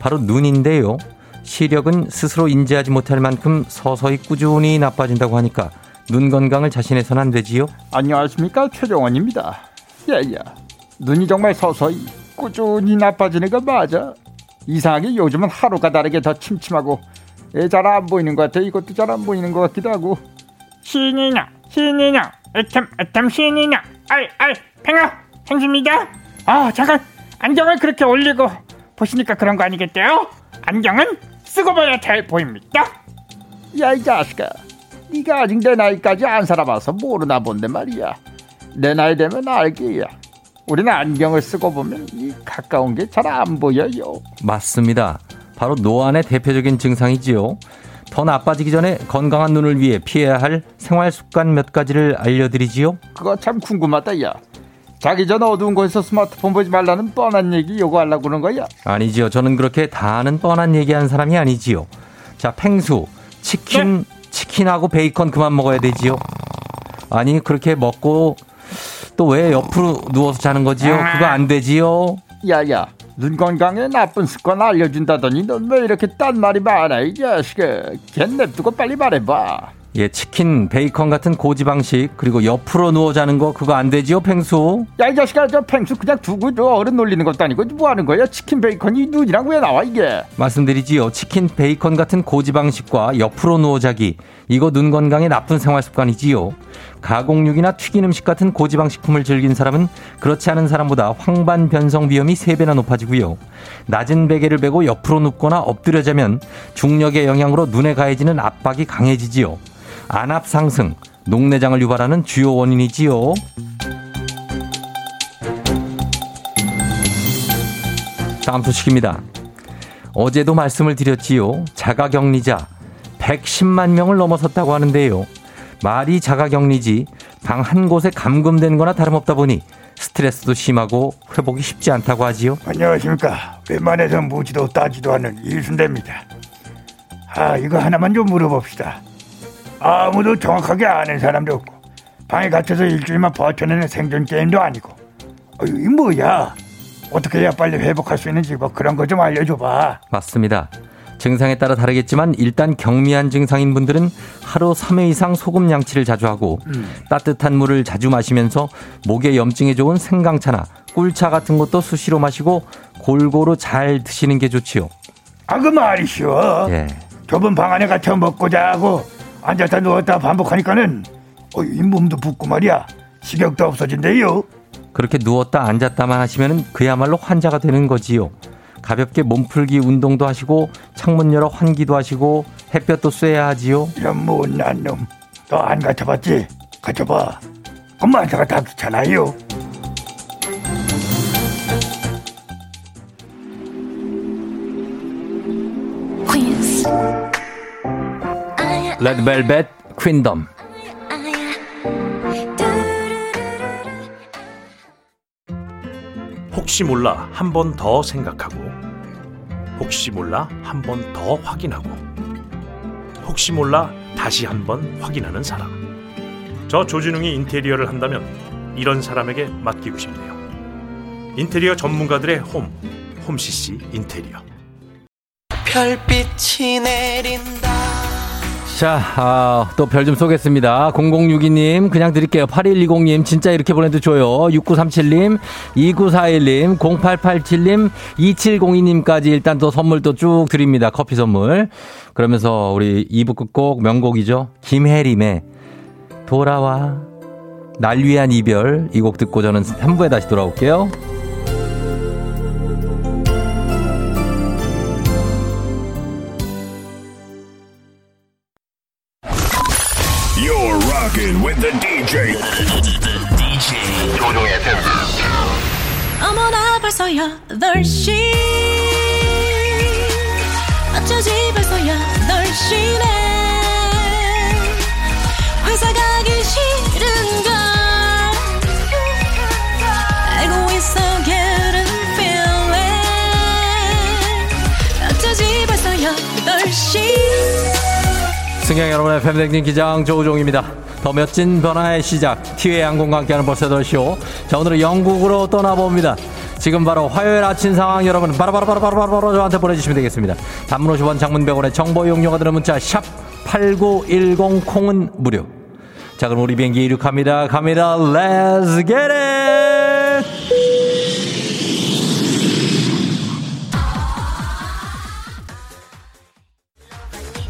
바로 눈인데요. 시력은 스스로 인지하지 못할 만큼 서서히 꾸준히 나빠진다고 하니까 눈 건강을 자신해서는 안 되지요. 안녕하십니까 최정원입니다. 예예. 눈이 정말 서서히 꾸준히 나빠지는 거 맞아. 이상하게 요즘은 하루가 다르게 더 침침하고 잘 안 보이는 것 같아. 이것도 잘 안 보이는 것 같기도 하고. 신이냐 신이냐 애템 애템 신이냐 알알 팽아 hen수입니다. 아 잠깐 안경을 그렇게 올리고 보시니까 그런 거 아니겠대요? 안경은 쓰고 봐야 잘 보입니다. 야 이 자식아, 네가 아직 내 나이까지 안 살아봐서 모르나 본데 말이야. 내 나이 되면 알게야. 우리는 안경을 쓰고 보면 이 가까운 게 잘 안 보여요. 맞습니다. 바로 노안의 대표적인 증상이지요. 더 나빠지기 전에 건강한 눈을 위해 피해야 할 생활 습관 몇 가지를 알려드리지요. 그거 참 궁금하다 야 자기 전 어두운 곳에서 스마트폰 보지 말라는 뻔한 얘기 요거 하려고 그러는 거야 아니지요. 저는 그렇게 다 아는 뻔한 얘기한 사람이 아니지요. 자, 팽수, 치킨, 치킨하고 베이컨 그만 먹어야 되지요. 아니, 그렇게 먹고 또 왜 옆으로 누워서 자는 거지요? 그거 안 되지요. 야 야 눈 건강에 나쁜 습관 알려준다더니 넌 왜 이렇게 딴 말이 많아 이 자식아 걔 냅두고 빨리 말해봐 예, 치킨, 베이컨 같은 고지방식, 그리고 옆으로 누워 자는 거 그거 안 되지요, 팽수? 야 이 자식아 저 팽수 그냥 두고 저 어른 놀리는 것도 아니고 뭐 하는 거야 치킨 베이컨이 눈이랑 왜 나와 이게 말씀드리지요. 치킨, 베이컨 같은 고지방식과 옆으로 누워 자기. 이거 눈 건강에 나쁜 생활 습관이지요. 가공육이나 튀긴 음식 같은 고지방 식품을 즐긴 사람은 그렇지 않은 사람보다 황반 변성 위험이 3배나 높아지고요. 낮은 베개를 베고 옆으로 눕거나 엎드려 자면 중력의 영향으로 눈에 가해지는 압박이 강해지지요. 안압 상승, 녹내장을 유발하는 주요 원인이지요. 다음 소식입니다. 어제도 말씀을 드렸지요. 자가 격리자 110만 명을 넘어섰다고 하는데요. 말이 자가 격리지 방 한 곳에 감금된 거나 다름없다 보니 스트레스도 심하고 회복이 쉽지 않다고 하지요. 안녕하십니까. 웬만해서 묻지도 따지도 않는 이순대입니다. 아, 이거 하나만 좀 물어봅시다. 아무도 정확하게 아는 사람도 없고, 방에 갇혀서 일주일만 버텨내는 생존 게임도 아니고, 어, 이 뭐야? 어떻게 해야 빨리 회복할 수 있는지 뭐 그런 거 좀 알려줘봐. 맞습니다. 증상에 따라 다르겠지만 일단 경미한 증상인 분들은 하루 3회 이상 소금 양치를 자주 하고 따뜻한 물을 자주 마시면서 목에 염증에 좋은 생강차나 꿀차 같은 것도 수시로 마시고 골고루 잘 드시는 게 좋지요. 아, 그 말이 쉬워. 예. 좁은 방 안에 갇혀 먹고 자고, 앉았다 누웠다 반복하니까는, 어, 이 몸도 붓고 말이야. 식욕도 없어진대요. 그렇게 누웠다 앉았다만 하시면 그야말로 환자가 되는 거지요. 가볍게 몸풀기 운동도 하시고 창문 열어 환기도 하시고 햇볕도 쐬야 하지요. 이런 못난 놈. 너안 갇혀봤지? 갇혀봐. 엄마 제가 다 귀찮아요. 레드벨벳 퀸덤. 혹시 몰라 한 번 더 생각하고 혹시 몰라 한 번 더 확인하고 혹시 몰라 다시 한 번 확인하는 사람. 저 조준웅이 인테리어를 한다면 이런 사람에게 맡기고 싶네요. 인테리어 전문가들의 홈 홈CC 인테리어. 별빛이 내린다 자, 아, 또 별 좀 쏘겠습니다. 0062님, 그냥 드릴게요. 8120님, 진짜 이렇게 보내도 줘요. 6937님, 2941님, 0887님, 2702님까지 일단 또 선물 또 쭉 드립니다. 커피 선물. 그러면서 우리 2부 끝곡 명곡이죠. 김혜림의 돌아와. 날 위한 이별. 이 곡 듣고 저는 3부에 다시 돌아올게요. 8시 어쩌지 벌써 8시네 회사 가기 싫은걸 알고 있어 getting feeling 어쩌지 벌써 8시 승객 여러분의 팬댕진 기장 조우종입니다. 더 멋진 변화의 시작, 티웨이 항공과 함께하는 벌써 더쇼. 자, 오늘은 영국으로 떠나봅니다. 지금 바로 화요일 아침 상황 여러분 바로바로바로바로바로 저한테 보내주시면 되겠습니다. 단문 50원 장문 100원의 정보 이용료가 드는 문자 샵 8910 콩은 무료. 자 그럼 우리 비행기 이륙합니다. 갑니다. Let's get it!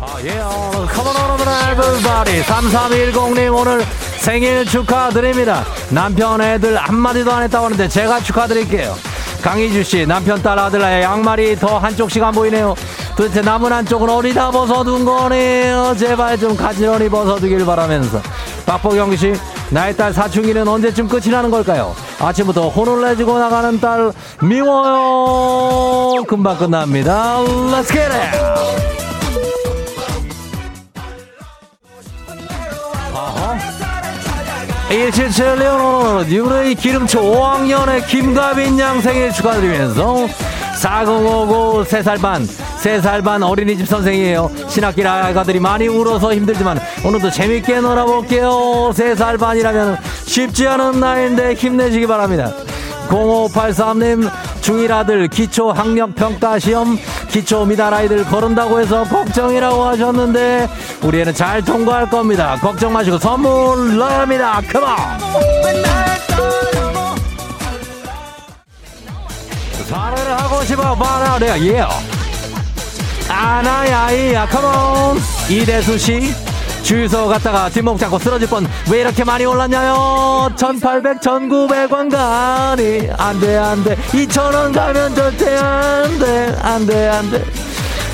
아, 예, 어, come on, on, everybody. 3310님 오늘 생일 축하드립니다. 남편 애들 한마디도 안 했다고 하는데 제가 축하드릴게요. 강희주 씨, 남편 딸 아들 양말이 더 한쪽씩 안 보이네요. 도대체 남은 한쪽은 어디다 벗어둔 거네요. 제발 좀 가지런히 벗어두길 바라면서. 박보경 씨, 나의 딸 사춘기는 언제쯤 끝이 나는 걸까요? 아침부터 혼을 내주고 나가는 딸 미워요. 금방 끝납니다. Let's get it! 1776 뉴레이 기름초 5학년의 김가빈 양 생일 축하드리면서 4059 3살 반 3살 반 어린이집 선생이에요. 신학길 아가들이 많이 울어서 힘들지만 오늘도 재밌게 놀아볼게요. 3살 반이라면 쉽지 않은 나이인데 힘내시기 바랍니다. 0583님 중1 아들 기초 학력 평가 시험 기초 미달 아이들 거른다고 해서 걱정이라고 하셨는데 우리 애는 잘 통과할 겁니다. 걱정 마시고 선물 나갑니다. 컴온 사랑을 하고 싶어 말하래 예 아나야이야 컴온 이대수 씨 주유소 갔다가 뒷목 잡고 쓰러질 뻔. 왜 이렇게 많이 올랐냐요? 1800 1900원 가니. 안돼 안돼. 2000원 가면 절대 안돼 안돼 안돼.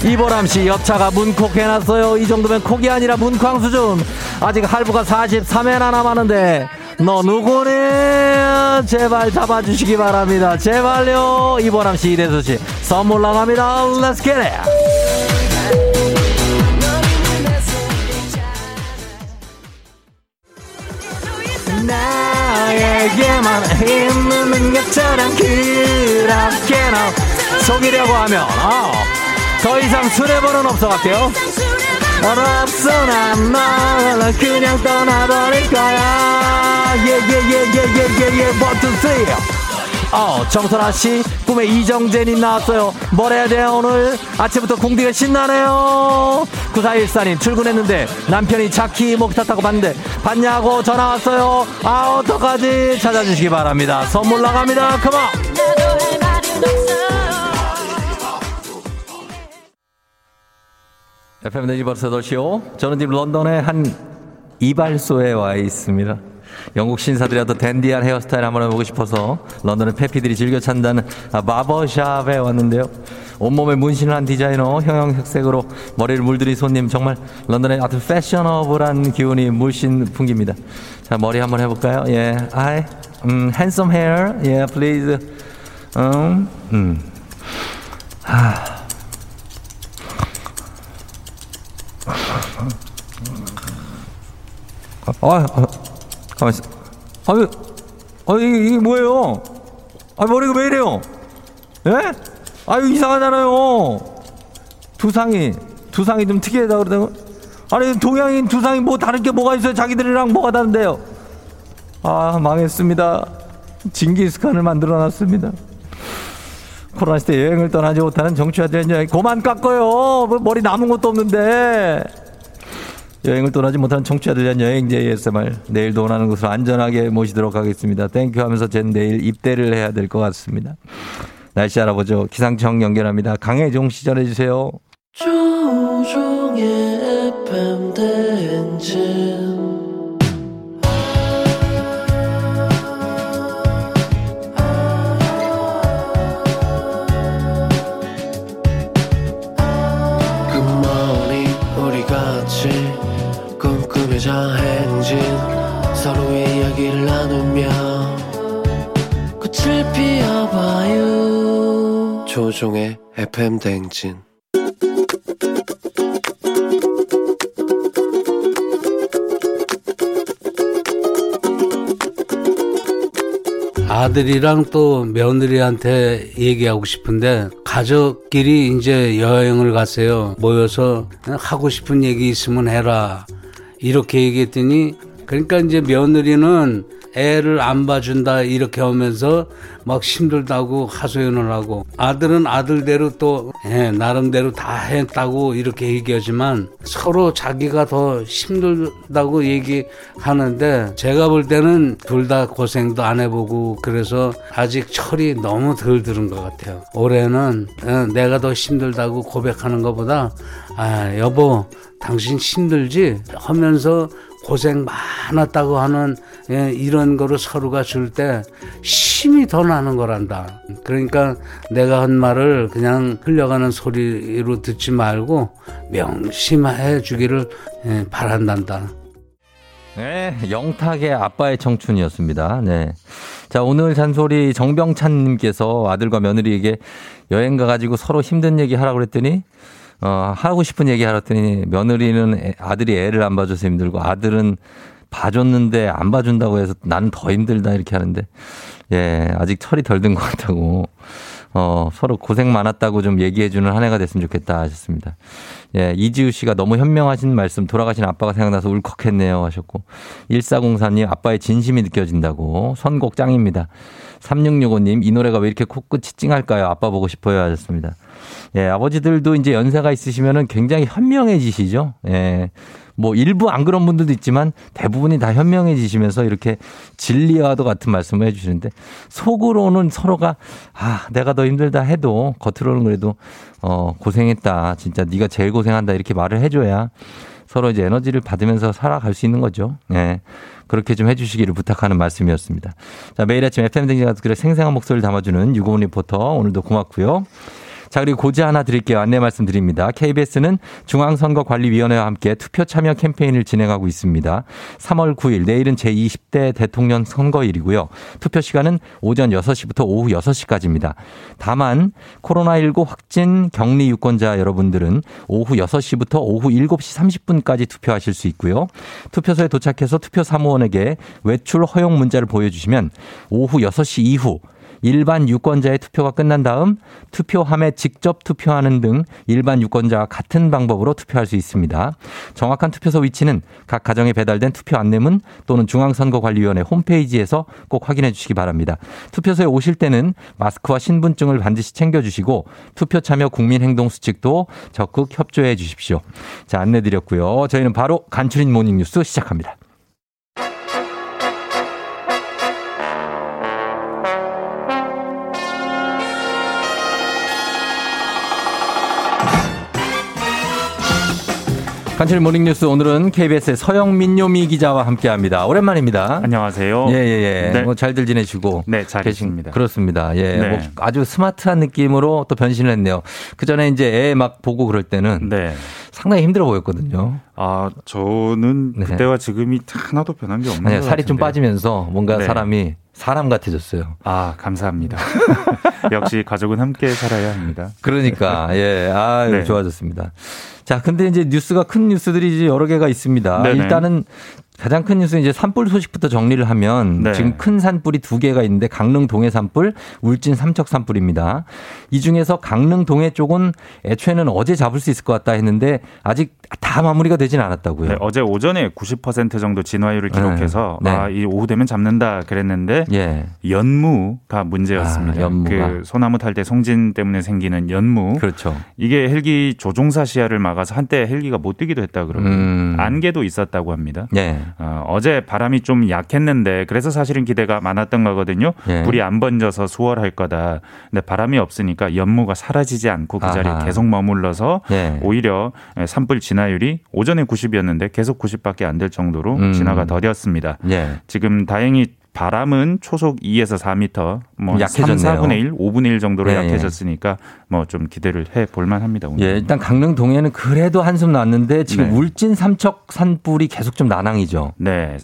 이보람 씨 옆차가 문콕 해놨어요. 이 정도면 콕이 아니라 문쾅 수준. 아직 할부가 43회나 남았는데 너 누구니? 제발 잡아주시기 바랍니다. 제발요. 이보람 씨 이대수 씨. 선물 나갑니다. Let's get it 나에게만 힘는 것처럼 그렇게 너 속이려고 하면 어, 더 이상 수뇌번은 없어 갈게요 없어 난 너를 그냥 떠나버릴 거야 예예예예예예예 to say 어 정선아 씨 꿈에 이정재님 나왔어요. 뭘 해야 돼요 오늘? 아침부터 공디가 신나네요. 9414님 출근했는데 남편이 차키 목 탔다고 봤는데 봤냐고 전화 왔어요. 아 어떡하지? 찾아주시기 바랍니다. 선물 나갑니다. 컴온 FM 벌써 8시요. 저는 지금 런던의 한 이발소에 와 있습니다. 영국 신사들이 어떤 댄디한 헤어스타일 한번 해보고 싶어서 런던의 페피들이 즐겨 찾는다는 아, 바버샵에 왔는데요. 온몸에 문신을 한 디자이너 형형색색으로 머리를 물들인 손님 정말 런던의 아주 패셔너블한 기운이 물씬 풍깁니다. 자 머리 한번 해볼까요? 예, 아이, 음, handsome hair, 예, please. 음, 음, 하. 아, 아, 가만 있어. 아유, 아, 이게, 뭐예요? 아, 머리가 왜 이래요? 예? 아유, 이상하잖아요. 두상이, 두상이 좀 특이하다 그러다가. 아니, 동양인 두상이 뭐 다른 게 뭐가 있어요? 자기들이랑 뭐가 다른데요? 아, 망했습니다. 징기스칸을 만들어 놨습니다. 코로나 시대 여행을 떠나지 못하는 정치화된 여행. 그만 깎아요. 뭐 머리 남은 것도 없는데. 여행을 떠나지 못하는 청취자들 위한 여행제 ASMR 내일도 원하는 곳으로 안전하게 모시도록 하겠습니다. thank you 하면서 전 내일 입대를 해야 될 것 같습니다. 날씨 알아보죠. 기상청 연결합니다. 강혜종 씨 전해 주세요. 조우종의 FM 대행진 행진 서로의 이야기를 나누며 꽃을 피워봐요 조종의 FM 대행진 아들이랑 또 며느리한테 얘기하고 싶은데 가족끼리 이제 여행을 갔어요. 모여서 하고 싶은 얘기 있으면 해라. 이렇게 얘기했더니 그러니까 이제 며느리는 애를 안 봐준다 이렇게 하면서 막 힘들다고 하소연을 하고 아들은 아들대로 또 예, 나름대로 다 했다고 이렇게 얘기하지만 서로 자기가 더 힘들다고 얘기하는데 제가 볼 때는 둘 다 고생도 안 해보고 그래서 아직 철이 너무 덜 들은 것 같아요. 올해는 예, 내가 더 힘들다고 고백하는 것보다 아 여보 당신 힘들지? 하면서 고생 많았다고 하는 예, 이런 거를 서로가 줄 때 힘이 더 나는 거란다. 그러니까 내가 한 말을 그냥 흘려가는 소리로 듣지 말고 명심해 주기를 예, 바란단다. 네, 영탁의 아빠의 청춘이었습니다. 네. 자, 오늘 잔소리 정병찬님께서 아들과 며느리에게 여행 가가지고 서로 힘든 얘기 하라고 그랬더니 어, 하고 싶은 얘기 하랬더니 며느리는 애- 아들이 애를 안 봐줘서 힘들고 아들은 봐줬는데 안 봐준다고 해서 나는 더 힘들다 이렇게 하는데 예, 아직 철이 덜 든 것 같다고 어, 서로 고생 많았다고 좀 얘기해주는 한 해가 됐으면 좋겠다 하셨습니다. 예, 이지우 씨가 너무 현명하신 말씀, 돌아가신 아빠가 생각나서 울컥했네요 하셨고, 1404님, 아빠의 진심이 느껴진다고, 선곡 짱입니다. 3665님, 이 노래가 왜 이렇게 코끝이 찡할까요? 아빠 보고 싶어요 하셨습니다. 예, 아버지들도 이제 연세가 있으시면은 굉장히 현명해지시죠? 예. 뭐 일부 안 그런 분들도 있지만 대부분이 다 현명해지시면서 이렇게 진리와도 같은 말씀을 해주시는데 속으로는 서로가 아 내가 더 힘들다 해도 겉으로는 그래도 어 고생했다 진짜 네가 제일 고생한다 이렇게 말을 해줘야 서로 이제 에너지를 받으면서 살아갈 수 있는 거죠. 예. 그렇게 좀 해주시기를 부탁하는 말씀이었습니다. 자 매일 아침 FM 댕진 가족들의 생생한 목소리를 담아주는 유고원 리포터 오늘도 고맙고요. 자, 그리고 고지 하나 드릴게요. 안내 말씀드립니다. KBS는 중앙선거관리위원회와 함께 투표 참여 캠페인을 진행하고 있습니다. 3월 9일, 내일은 제20대 대통령 선거일이고요. 투표 시간은 오전 6시부터 오후 6시까지입니다. 다만, 코로나19 확진 격리 유권자 여러분들은 오후 6시부터 오후 7시 30분까지 투표하실 수 있고요. 투표소에 도착해서 투표 사무원에게 외출 허용 문자를 보여주시면 오후 6시 이후 일반 유권자의 투표가 끝난 다음 투표함에 직접 투표하는 등 일반 유권자와 같은 방법으로 투표할 수 있습니다. 정확한 투표소 위치는 각 가정에 배달된 투표 안내문 또는 중앙선거관리위원회 홈페이지에서 꼭 확인해 주시기 바랍니다. 투표소에 오실 때는 마스크와 신분증을 반드시 챙겨주시고 투표 참여 국민행동 수칙도 적극 협조해 주십시오. 자, 안내 드렸고요. 저희는 바로 간추린 모닝뉴스 시작합니다. 간추린 모닝뉴스 오늘은 KBS의 서영민 요미 기자와 함께합니다. 오랜만입니다. 안녕하세요. 예예예. 네. 뭐 잘들 지내시고 네, 잘 있습니다. 그렇습니다. 예. 네. 뭐 아주 스마트한 느낌으로 또 변신을 했네요. 그 전에 이제 애 막 보고 그럴 때는 네. 상당히 힘들어 보였거든요. 아, 저는 그때와 지금이 하나도 변한 게 없는 네. 아니 것 살이 좀 같은데. 빠지면서 뭔가 네. 사람이 사람 같아졌어요. 아, 감사합니다. (laughs) 역시 가족은 함께 살아야 합니다. 그러니까 예, 아 네. 좋아졌습니다. 자, 근데 이제 뉴스가 큰 뉴스들이 이제 여러 개가 있습니다. 네네. 일단은 가장 큰 뉴스는 이제 산불 소식부터 정리를 하면 네. 지금 큰 산불이 두 개가 있는데 강릉 동해 산불, 울진 삼척 산불입니다. 이 중에서 강릉 동해 쪽은 애초에는 어제 잡을 수 있을 것 같다 했는데 아직 다 마무리가 되진 않았다고요. 네, 어제 오전에 90% 정도 진화율을 기록해서 네. 아, 이 오후 되면 잡는다 그랬는데 예. 연무가 문제였습니다. 아, 연무가. 그 소나무 탈 때 송진 때문에 생기는 연무. 그렇죠. 이게 헬기 조종사 시야를 막아서 한때 헬기가 못 뛰기도 했다 그러고 음. 안개도 있었다고 합니다. 예. 어, 어제 바람이 좀 약했는데 그래서 사실은 기대가 많았던 거거든요. 예. 불이 안 번져서 수월할 거다. 근데 바람이 없으니까 연무가 사라지지 않고 그 자리에 아하. 계속 머물러서 예. 오히려 산불 진화율이 오전에 90이었는데 계속 90밖에 안 될 정도로 음. 진화가 더뎠습니다. 예. 지금 다행히 바람은 초속 2에서 4m, 뭐 약해졌네요. 3, 4분의 1, 5분의 1 정도로 예, 예. 약해졌으니까 뭐 좀 기대를 해 볼만 합니다. 오늘. 예, 일단 강릉 동해는 그래도 한숨 났는데 지금 네. 울진 삼척 산불이 계속 좀 난항이죠. 네.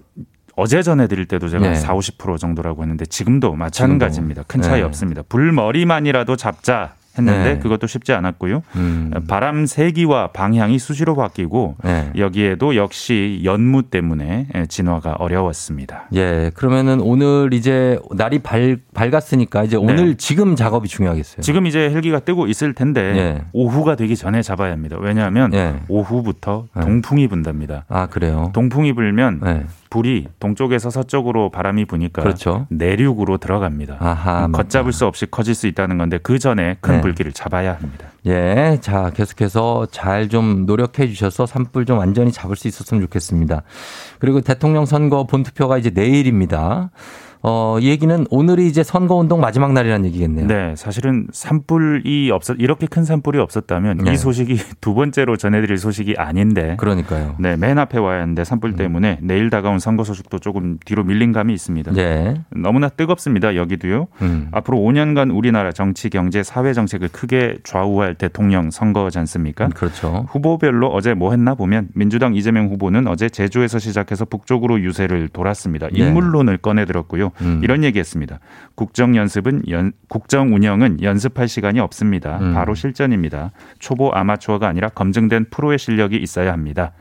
어제 전해드릴 때도 제가 네. 4, 50% 정도라고 했는데 지금도 마찬가지입니다. 큰 차이 네. 없습니다. 불머리만이라도 잡자 했는데 네. 그것도 쉽지 않았고요. 음. 바람 세기와 방향이 수시로 바뀌고 네. 여기에도 역시 연무 때문에 진화가 어려웠습니다. 예, 그러면은 오늘 이제 날이 밝, 밝았으니까 이제 오늘 지금 작업이 중요하겠어요. 네. 지금 이제 헬기가 뜨고 있을 텐데 예. 오후가 되기 전에 잡아야 합니다. 왜냐하면 예. 오후부터 네. 동풍이 분답니다. 아, 그래요? 동풍이 불면 네. 불이 동쪽에서 서쪽으로 바람이 부니까 그렇죠. 내륙으로 들어갑니다. 아하. 걷잡을 수 없이 커질 수 있다는 건데 그 전에 큰 네. 불길을 잡아야 합니다. 예, 자, 계속해서 잘 좀 노력해 주셔서 산불 좀 완전히 잡을 수 있었으면 좋겠습니다. 그리고 대통령 선거 본투표가 이제 내일입니다. 어, 이 얘기는 오늘이 이제 선거운동 마지막 날이라는 얘기겠네요. 네, 사실은 산불이 없었 이렇게 큰 산불이 없었다면 네. 이 소식이 (laughs) 두 번째로 전해드릴 소식이 아닌데. 그러니까요. 네, 맨 앞에 와야 하는데 산불 음. 때문에 내일 다가온 선거 소식도 조금 뒤로 밀린 감이 있습니다. 예. 너무나 뜨겁습니다. 여기도요. 음. 앞으로 5년간 우리나라 정치, 경제, 사회 정책을 크게 좌우할 대통령 선거지 않습니까? 그렇죠. 후보별로 어제 뭐 했나 보면 민주당 이재명 후보는 어제 제주에서 시작해서 북쪽으로 유세를 돌았습니다. 예. 인물론을 꺼내들었고요. 음. 이런 얘기했습니다. 국정 연습은 연, 국정 운영은 연습할 시간이 없습니다. 음. 바로 실전입니다. 초보 아마추어가 아니라 검증된 프로의 실력이 있어야 합니다.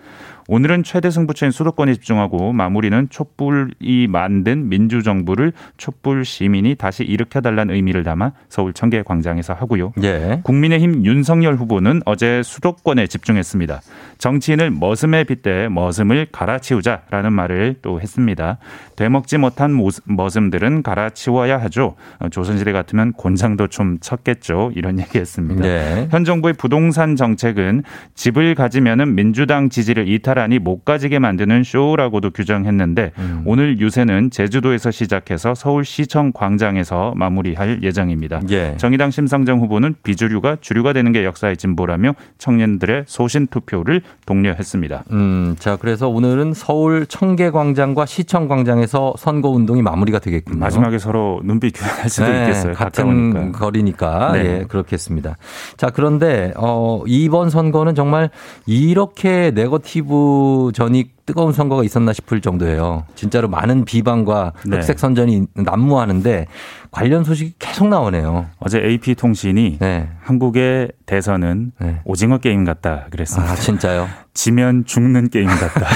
오늘은 최대 승부처인 수도권에 집중하고 마무리는 촛불이 만든 민주정부를 촛불 시민이 다시 일으켜달라는 의미를 담아 서울 청계 광장에서 하고요. 예. 국민의힘 윤석열 후보는 어제 수도권에 집중했습니다. 정치인을 머슴에 빗대 머슴을 갈아치우자라는 말을 또 했습니다. 되먹지 못한 머슴들은 갈아치워야 하죠. 어, 조선시대 같으면 곤장도 좀 쳤겠죠. 이런 (laughs) 얘기했습니다. 네. 현 정부의 부동산 정책은 집을 가지면은 민주당 지지를 이탈하니 못 가지게 만드는 쇼라고도 규정했는데 음. 오늘 유세는 제주도에서 시작해서 서울시청 광장에서 마무리할 예정입니다. 예. 정의당 심상정 후보는 비주류가 주류가 되는 게 역사의 진보라며 청년들의 소신 투표를 독려했습니다. 음, 자, 그래서 오늘은 서울 청계광장과 시청광장에서 선거 운동이 마무리가 되겠군요. 마지막에 서로 눈빛 교환할 수도 네, 있겠어요. 같은 가까우니까. 거리니까 네. 예, 그렇겠습니다. 자, 그런데 어 이번 선거는 정말 이렇게 네거티브 전이 뜨거운 선거가 있었나 싶을 정도예요. 진짜로 많은 비방과 네. 흑색 선전이 난무하는데 관련 소식이 계속 나오네요. 어제 AP 통신이 한국의 대선은 오징어 게임 같다 그랬습니다. 아, 진짜요? 지면 죽는 게임 같다.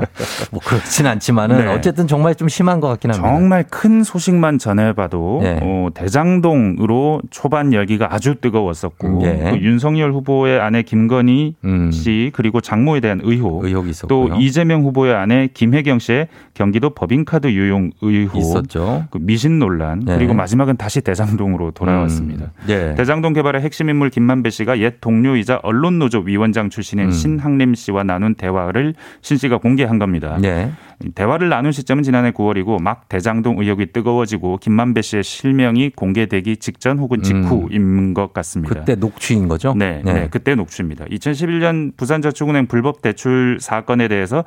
(laughs) 뭐 그렇진 않지만은 네. 어쨌든 정말 좀 심한 것 같긴 합니다. 정말 큰 소식만 전해봐도 네. 어, 대장동으로 초반 열기가 아주 뜨거웠었고 예. 또 윤석열 후보의 아내 김건희 씨 그리고 장모에 대한 의혹, 음. 의혹이 있었고요. 또 이재명 후보의 아내 김혜경 씨의 경기도 법인카드 유용 의혹, 있었죠. 그 미신 논란 네. 그리고 마지막은 다시 대장동으로 돌아왔습니다. 음, 예. 대장동 개발의 핵심 인물 김만배 씨가 옛 동료이자 언론노조 위원장 출신인 음. 신학림 씨와 나눈 대화를 신 씨가 공개한 겁니다. 예. 대화를 나눈 시점은 지난해 9월이고 막 대장동 의혹이 뜨거워지고 김만배 씨의 실명이 공개되기 직전 혹은 직후인 것 같습니다. 음. 그때 녹취인 거죠? 네, 네. 네, 그때 녹취입니다. 2011년 부산저축은행 불법 대출 사건에 대해서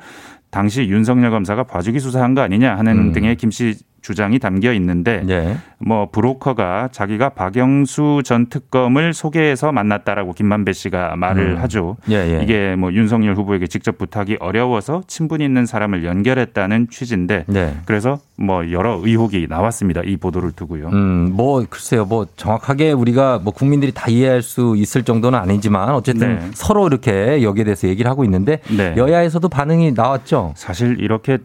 당시 윤석열 검사가 봐주기 수사한 거 아니냐 하는 음. 등의 김 씨 주장이 담겨 있는데 예. 뭐 브로커가 자기가 박영수 전 특검을 소개해서 만났다라고 김만배 씨가 말을 음. 하죠. 예, 예. 이게 뭐 윤석열 후보에게 직접 부탁이 어려워서 친분 있는 사람을 연결했다는 취지인데 네. 그래서 뭐 여러 의혹이 나왔습니다. 이 보도를 두고요. 음, 뭐 글쎄요, 뭐 정확하게 우리가 뭐 국민들이 다 이해할 수 있을 정도는 아니지만 어쨌든 네. 서로 이렇게 여기에 대해서 얘기를 하고 있는데 네. 여야에서도 반응이 나왔죠. 사실 이렇게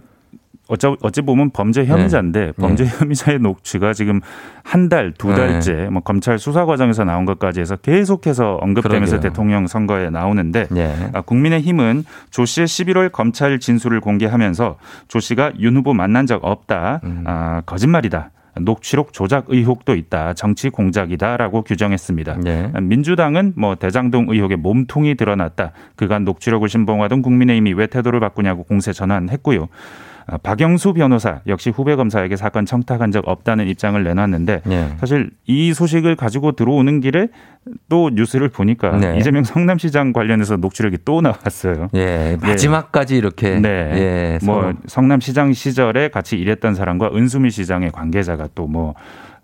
어찌, 어찌 보면 범죄 혐의자인데 범죄 혐의자의 녹취가 지금 한 달, 두 네. 달째 뭐 검찰 수사 과정에서 나온 것까지 해서 계속해서 언급되면서 그러게요. 대통령 선거에 나오는데 네. 아, 국민의힘은 조 씨의 11월 검찰 진술을 공개하면서 조 씨가 윤 후보 만난 적 없다, 음. 아, 거짓말이다. 녹취록 조작 의혹도 있다. 정치 공작이다라고 규정했습니다. 네. 민주당은 뭐 대장동 의혹에 몸통이 드러났다. 그간 녹취록을 신봉하던 국민의힘이 왜 태도를 바꾸냐고 공세 전환했고요. 아, 박영수 변호사 역시 후배 검사에게 사건 청탁한 적 없다는 입장을 내놨는데 네. 사실 이 소식을 가지고 들어오는 길에 또 뉴스를 보니까 네. 이재명 성남시장 관련해서 녹취록이 또 나왔어요. 예, 마지막까지 이렇게 네. 예, 뭐. 성남시장 시절에 같이 일했던 사람과 은수미 시장의 관계자가 또뭐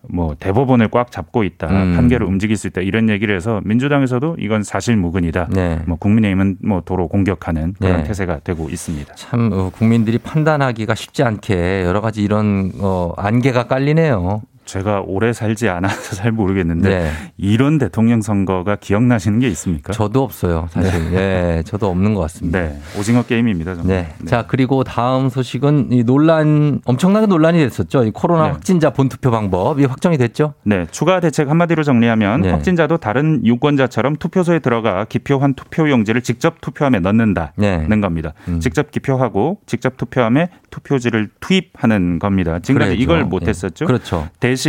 뭐 대법원을 꽉 잡고 있다 음. 판결을 움직일 수 있다 이런 얘기를 해서 민주당에서도 이건 사실무근이다 네. 뭐 국민의힘은 뭐 도로 공격하는 그런 네. 태세가 되고 있습니다. 참 어, 국민들이 판단하기가 쉽지 않게 여러 가지 이런 어, 안개가 깔리네요. 제가 오래 살지 않아서 (laughs) 잘 모르겠는데 네. 이런 대통령 선거가 기억나시는 게 있습니까? 저도 없어요, 사실. 예, 저도 없는 것 같습니다. 네, 오징어 게임입니다. 정말. 네. 자, 그리고 다음 소식은 이 논란, 엄청나게 논란이 됐었죠. 이 코로나 네. 확진자 본투표 방법이 확정이 됐죠. 네, 추가 대책 한마디로 정리하면 네. 확진자도 다른 유권자처럼 투표소에 들어가 기표한 투표용지를 직접 투표함에 넣는다는 네. 겁니다. 음. 직접 기표하고 직접 투표함에 투표지를 투입하는 겁니다. 지금까지 그래야죠. 이걸 못 했었죠. 예. 그렇죠. 대신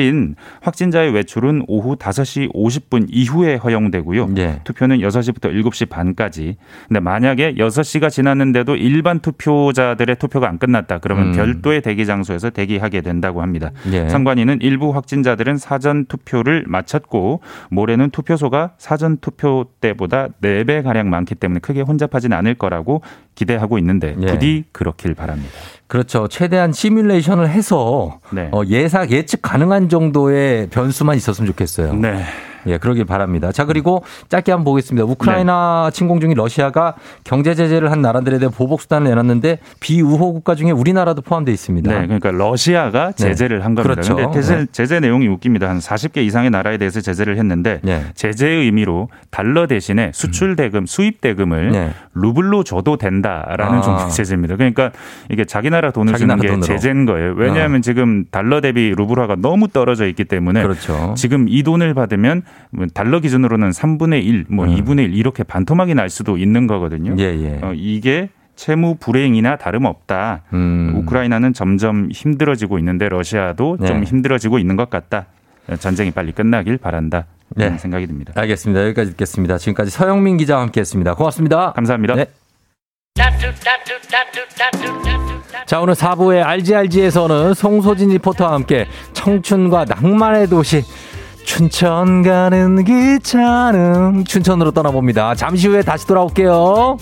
확진자의 외출은 오후 5시 50분 이후에 허용되고요. 예. 투표는 6시부터 7시 반까지. 근데 만약에 6시가 지났는데도 일반 투표자들의 투표가 안 끝났다. 그러면 음. 별도의 대기 장소에서 대기하게 된다고 합니다. 예. 선관위는 일부 확진자들은 사전 투표를 마쳤고 모레는 투표소가 사전 투표 때보다 4배 가량 많기 때문에 크게 혼잡하진 않을 거라고 기대하고 있는데 예. 부디 그렇길 바랍니다. 그렇죠. 최대한 시뮬레이션을 해서 네. 어, 예상 예측 가능한 정도의 변수만 있었으면 좋겠어요. 네. 예, 그러길 바랍니다. 자, 그리고 짧게 한번 보겠습니다. 우크라이나 침공 중인 러시아가 경제 제재를 한 나라들에 대해 보복 수단을 내놨는데 비우호 국가 중에 우리나라도 포함되어 있습니다. 네, 그러니까 러시아가 네. 제재를 한 겁니다. 그렇죠. 근데 제재, 네. 제재 내용이 웃깁니다. 한 40개 이상의 나라에 대해서 제재를 했는데 네. 제재의 의미로 달러 대신에 수출 대금, 수입 대금을 네. 루블로 줘도 된다라는 아. 종류의 제재입니다. 그러니까 이게 자기 나라 돈을 자기 주는 나라 게 돈으로. 제재인 거예요. 왜냐하면 지금 달러 대비 루블화가 너무 떨어져 있기 때문에 그렇죠. 지금 이 돈을 받으면 뭐 달러 기준으로는 3분의 1, 뭐 2분의 1 이렇게 반토막이 날 수도 있는 거거든요. 음. 예, 예. 어, 이게 채무 불행이나 다름없다. 음. 우크라이나는 점점 힘들어지고 있는데 러시아도 네. 좀 힘들어지고 있는 것 같다. 전쟁이 빨리 끝나길 바란다. 네. 생각이 듭니다. 알겠습니다. 여기까지 듣겠습니다. 지금까지 서영민 기자와 함께 했습니다. 고맙습니다. 감사합니다. 네. 자, 오늘 4부의 RGRG에서는 송소진 리포터와 함께 청춘과 낭만의 도시 춘천 가는 기차는 춘천으로 떠나봅니다. 잠시 후에 다시 돌아올게요.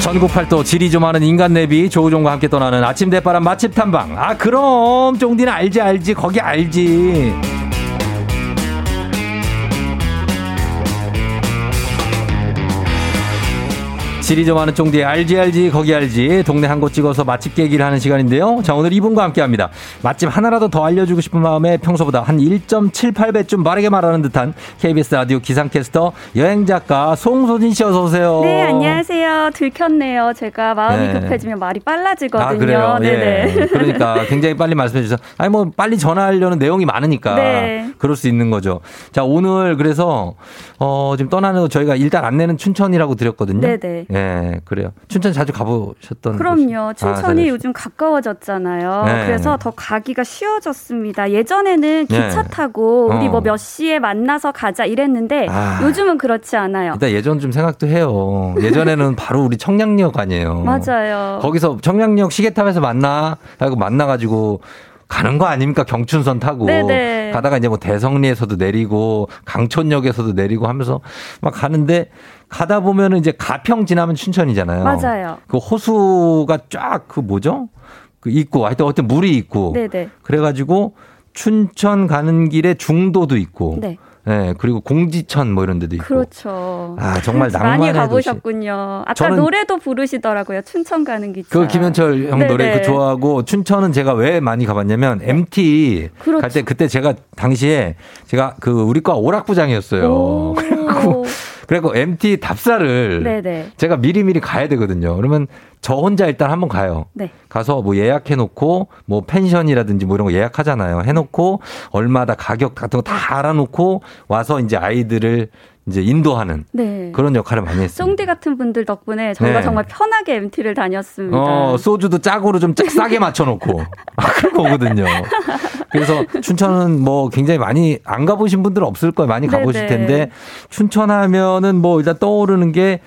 전국 팔도 지리 좀 아는 인간 내비 조우종과 함께 떠나는 아침 대바람 맛집 탐방. 아 그럼 쫑디는 알지 알지 거기 알지. 지리 좀 아는 쫑디 알지 알지 거기 알지 동네 한 곳 찍어서 맛집 깨기를 하는 시간인데요. 자 오늘 이분과 함께합니다. 맛집 하나라도 더 알려주고 싶은 마음에 평소보다 한 1.78배쯤 빠르게 말하는 듯한 KBS 라디오 기상캐스터 여행 작가 송소진 씨 어서 오세요. 네, 안녕하세요. 들켰네요. 제가 마음이 네. 급해지면 말이 빨라지거든요. 아, 그래요? 네네. 예. 그러니까 굉장히 빨리 말씀해 주셔서. 아니, 뭐, 빨리 전화하려는 내용이 많으니까. 네. 그럴 수 있는 거죠. 자, 오늘 그래서, 어, 지금 떠나는 거 저희가 일단 안내는 춘천이라고 드렸거든요. 네네. 예, 그래요. 춘천 자주 가보셨던. 그럼요. 곳이- 아, 춘천이 잘하셨- 요즘 가까워졌잖아요. 네. 그래서 더 가기가 쉬워졌습니다. 예전에는 기차 네. 타고 우리 어. 뭐몇 시에 만나서 가자 이랬는데 아. 요즘은 그렇지 않아요. 일단 예전 좀 생각도 해요. 예전에는 (laughs) 바로 우리 청량리역 아니에요. 맞아요. 거기서 청량리역 시계탑에서 만나 하고 만나가지고 가는 거 아닙니까 경춘선 타고 네네. 가다가 이제 뭐 대성리에서도 내리고 강촌역에서도 내리고 하면서 막 가는데 가다 보면은 이제 가평 지나면 춘천이잖아요. 맞아요. 그 호수가 쫙 그 뭐죠? 그 있고 하여튼 어떤 물이 있고 네네. 그래가지고 춘천 가는 길에 중도도 있고 네. 예, 그리고 공지천 뭐 이런 데도 있고 그렇죠. 아, 정말 많이 낭만의 가보셨군요. 아까 저는- 노래도 부르시더라고요. 춘천 가는 기차. 그 김현철 형 네네. 노래 그 좋아하고 춘천은 제가 왜 많이 가봤냐면 MT 그렇죠. 갈때 그때 제가 당시에 제가 그 우리 과 오락부장이었어요. 오. (laughs) 그래갖고 그래갖고 MT 답사를 네네. 제가 미리미리 가야 되거든요. 그러면 저 혼자 일단 한번 가요. 네. 가서 뭐 예약해 놓고 뭐 펜션이라든지 뭐 이런 거 예약하잖아요. 해 놓고 얼마다 가격 같은 거 다 알아놓고 와서 이제 아이들을 이제 인도하는 네. 그런 역할을 많이 했어요. 쫑디 같은 분들 덕분에 저희가 네. 정말 편하게 MT를 다녔습니다. 어, 소주도 짝으로 좀 짝- 싸게 맞춰놓고. (laughs) 아, 그런 거거든요. 그래서 춘천은 뭐 굉장히 많이 안 가보신 분들은 없을 거예요. 많이 가보실 네네. 텐데 춘천 하면은 뭐 일단 떠오르는 게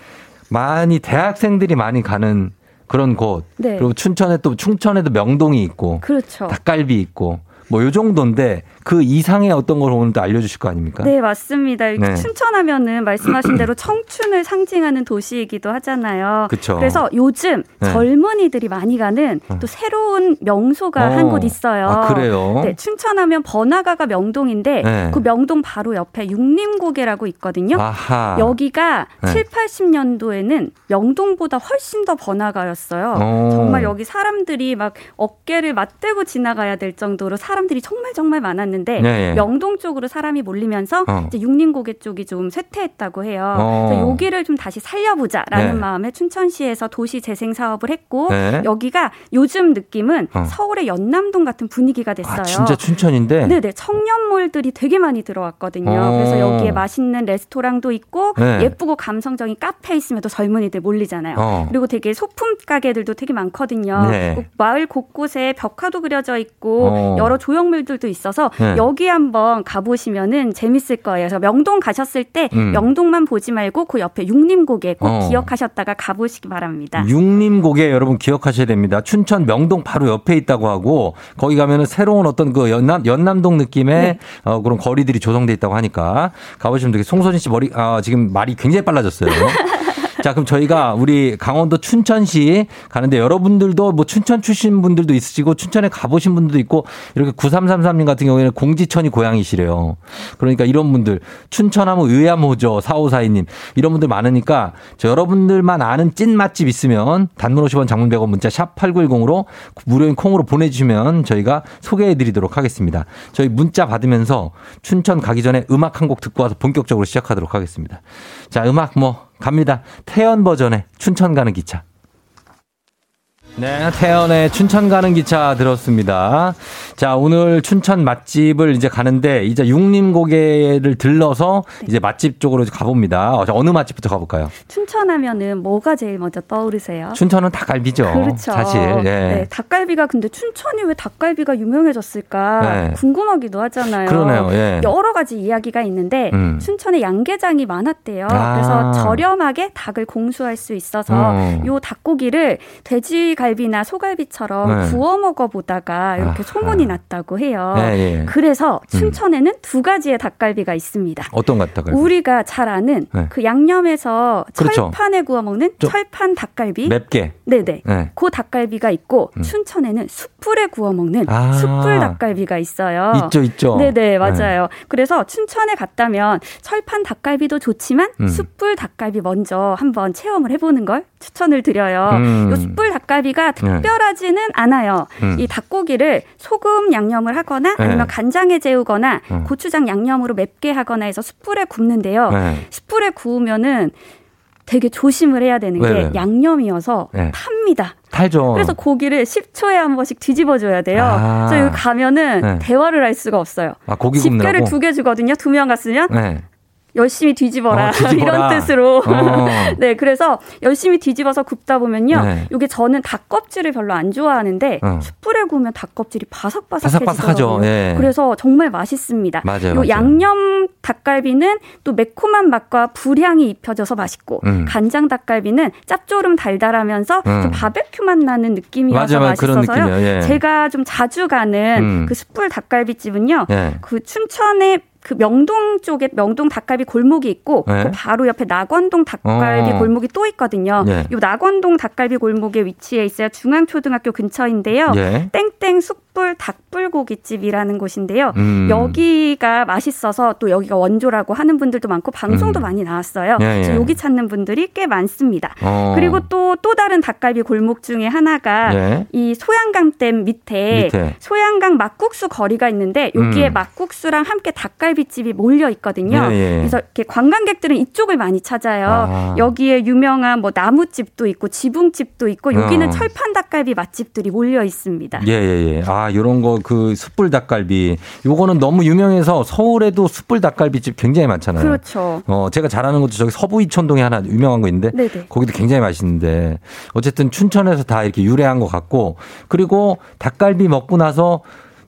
많이 대학생들이 많이 가는 그런 곳. 네. 그리고 춘천에 또 충천에도 명동이 있고 그렇죠. 닭갈비 있고 뭐 요 정도인데 그 이상의 어떤 걸 오늘 또 알려주실 거 아닙니까? 네, 맞습니다. 네. 춘천하면은 말씀하신 대로 (clears throat) 청춘을 상징하는 도시이기도 하잖아요. 그쵸. 래서 요즘 네. 젊은이들이 많이 가는 또 새로운 명소가 어. 한곳 있어요. 아, 그래요? 네, 춘천하면 번화가가 명동인데 네. 그 명동 바로 옆에 육림고개라고 있거든요. 아하. 여기가 네. 7, 80년도에는 명동보다 훨씬 더 번화가였어요. 오. 정말 여기 사람들이 막 어깨를 맞대고 지나가야 될 정도로 사람 들이 정말 정말 많았는데 네. 명동 쪽으로 사람이 몰리면서 어. 이제 육림고개 쪽이 좀 쇠퇴했다고 해요. 어. 그래서 여기를 좀 다시 살려보자라는 네. 마음에 춘천시에서 도시 재생 사업을 했고 네. 여기가 요즘 느낌은 어. 서울의 연남동 같은 분위기가 됐어요. 아, 진짜 춘천인데? 네네 청년몰들이 되게 많이 들어왔거든요. 어. 그래서 여기에 맛있는 레스토랑도 있고 네. 예쁘고 감성적인 카페 있으면 또 젊은이들 몰리잖아요. 어. 그리고 되게 소품 가게들도 되게 많거든요. 네. 꼭 마을 곳곳에 벽화도 그려져 있고 어. 여러 조형물들도 있어서 네. 여기 한번 가보시면은 재밌을 거예요. 그래서 명동 가셨을 때 음. 명동만 보지 말고 그 옆에 육림고개 꼭 어. 기억하셨다가 가보시기 바랍니다. 육림고개 여러분 기억하셔야 됩니다. 춘천 명동 바로 옆에 있다고 하고 거기 가면은 새로운 어떤 그 연남 연남동 느낌의 네. 어, 그런 거리들이 조성돼 있다고 하니까 가보시면 되게 송소진 씨 머리 아, 지금 말이 굉장히 빨라졌어요. 자, 그럼 저희가 우리 강원도 춘천시 가는데 여러분들도 뭐 춘천 출신 분들도 있으시고 춘천에 가보신 분들도 있고 이렇게 9333님 같은 경우에는 공지천이 고향이시래요. 그러니까 이런 분들 춘천하면 의암호죠. 4542님. 이런 분들 많으니까 저 여러분들만 아는 찐 맛집 있으면 단문 50원 장문 100원 문자 샵 8910으로 무료인 콩으로 보내주시면 저희가 소개해 드리도록 하겠습니다. 저희 문자 받으면서 춘천 가기 전에 음악 한 곡 듣고 와서 본격적으로 시작하도록 하겠습니다. 자, 음악 뭐 갑니다. 태연 버전의 춘천 가는 기차. 네, 태연의 춘천 가는 기차 들었습니다. 자, 오늘 춘천 맛집을 이제 가는데 이제 육림 고개를 들러서 이제 맛집 쪽으로 가봅니다. 어, 자, 어느 맛집부터 가볼까요? 춘천 하면은 뭐가 제일 먼저 떠오르세요? 춘천은 닭갈비죠. 그렇죠. 사실. 예. 네, 닭갈비가 근데 춘천이 왜 닭갈비가 유명해졌을까 네. 궁금하기도 하잖아요. 그러네요. 예. 여러 가지 이야기가 있는데 음. 춘천에 양계장이 많았대요. 아. 그래서 저렴하게 닭을 공수할 수 있어서 어. 요 닭고기를 돼지갈 비나 소갈비처럼 네. 구워 먹어 보다가 이렇게 아하. 소문이 났다고 해요. 예, 예. 그래서 춘천에는 두 가지의 닭갈비가 있습니다. 어떤 것 닭갈비? 우리가 잘 아는 네. 그 양념에서 그렇죠. 철판에 구워 먹는 좀 철판 닭갈비. 맵게. 네네. 네. 그 닭갈비가 있고 음. 춘천에는 숯불에 구워 먹는 아. 숯불 닭갈비가 있어요. 있죠, 있죠. 네네 맞아요. 그래서 춘천에 갔다면 철판 닭갈비도 좋지만 음. 숯불 닭갈비 먼저 한번 체험을 해보는 걸 추천을 드려요. 음. 이 숯불 닭갈비가 네. 특별하지는 않아요. 음. 이 닭고기를 소금 양념을 하거나 네. 아니면 간장에 재우거나 음. 고추장 양념으로 맵게 하거나 해서 숯불에 굽는데요. 네. 숯불에 구우면은 되게 조심을 해야 되는 왜, 게 왜? 양념이어서 네. 탑니다. 탈죠. 그래서 고기를 10초에 한 번씩 뒤집어줘야 돼요. 아. 그래서 여기 가면은 네. 대화를 할 수가 없어요. 아, 고기 집게를? 두 개 주거든요. 두 명 갔으면 네. 열심히 뒤집어라. 어, (laughs) 뒤집어라. 이런 뜻으로. 어. (laughs) 네, 그래서 열심히 뒤집어서 굽다 보면요. 네. 이게 저는 닭 껍질을 별로 안 좋아하는데 어. 숯불에 구우면 닭 껍질이 바삭바삭해지더라고요. 바삭바삭하죠. 예. 그래서 정말 맛있습니다. 맞아요, 요 맞아요. 양념 닭갈비는 또 매콤한 맛과 불향이 입혀져서 맛있고 음. 간장 닭갈비는 짭조름 달달하면서 음. 좀 바베큐 맛 나는 맞아요. 그런 맛있어서요. 예. 제가 좀 자주 가는 음. 그 숯불 닭갈비집은요. 예. 그 춘천에 그 명동 쪽에 명동 닭갈비 골목이 있고 네. 그 바로 옆에 낙원동 닭갈비 어. 골목이 또 있거든요. 네. 이 낙원동 닭갈비 골목에 위치해 있어요. 중앙초등학교 근처인데요. 예. 땡땡 숯불 닭불고기집이라는 곳인데요. 음. 여기가 맛있어서 또 여기가 원조라고 하는 분들도 많고 방송도 음. 많이 나왔어요. 예, 그래서 예. 여기 찾는 분들이 꽤 많습니다. 어. 그리고 또또 다른 닭갈비 골목 중에 하나가 예. 이 소양강댐 밑에, 밑에. 소양강 막국수 거리가 있는데 여기에 음. 막국수랑 함께 닭갈비집이 몰려 있거든요. 예, 예. 그래서 이렇게 관광객들은 이쪽을 많이 찾아요. 아. 여기에 유명한 뭐 나무집도 있고 지붕집도 있고 여기는 어. 철판 닭갈비 맛집들이 몰려 있습니다. 예, 예, 예. 아, 요런 거, 그, 숯불 닭갈비. 요거는 너무 유명해서 서울에도 숯불 닭갈비집 굉장히 많잖아요. 그렇죠. 어, 제가 잘 아는 것도 저기 서부 이촌동에 하나 유명한 거 있는데. 네네. 거기도 굉장히 맛있는데. 어쨌든 춘천에서 다 이렇게 유래한 것 같고. 그리고 닭갈비 먹고 나서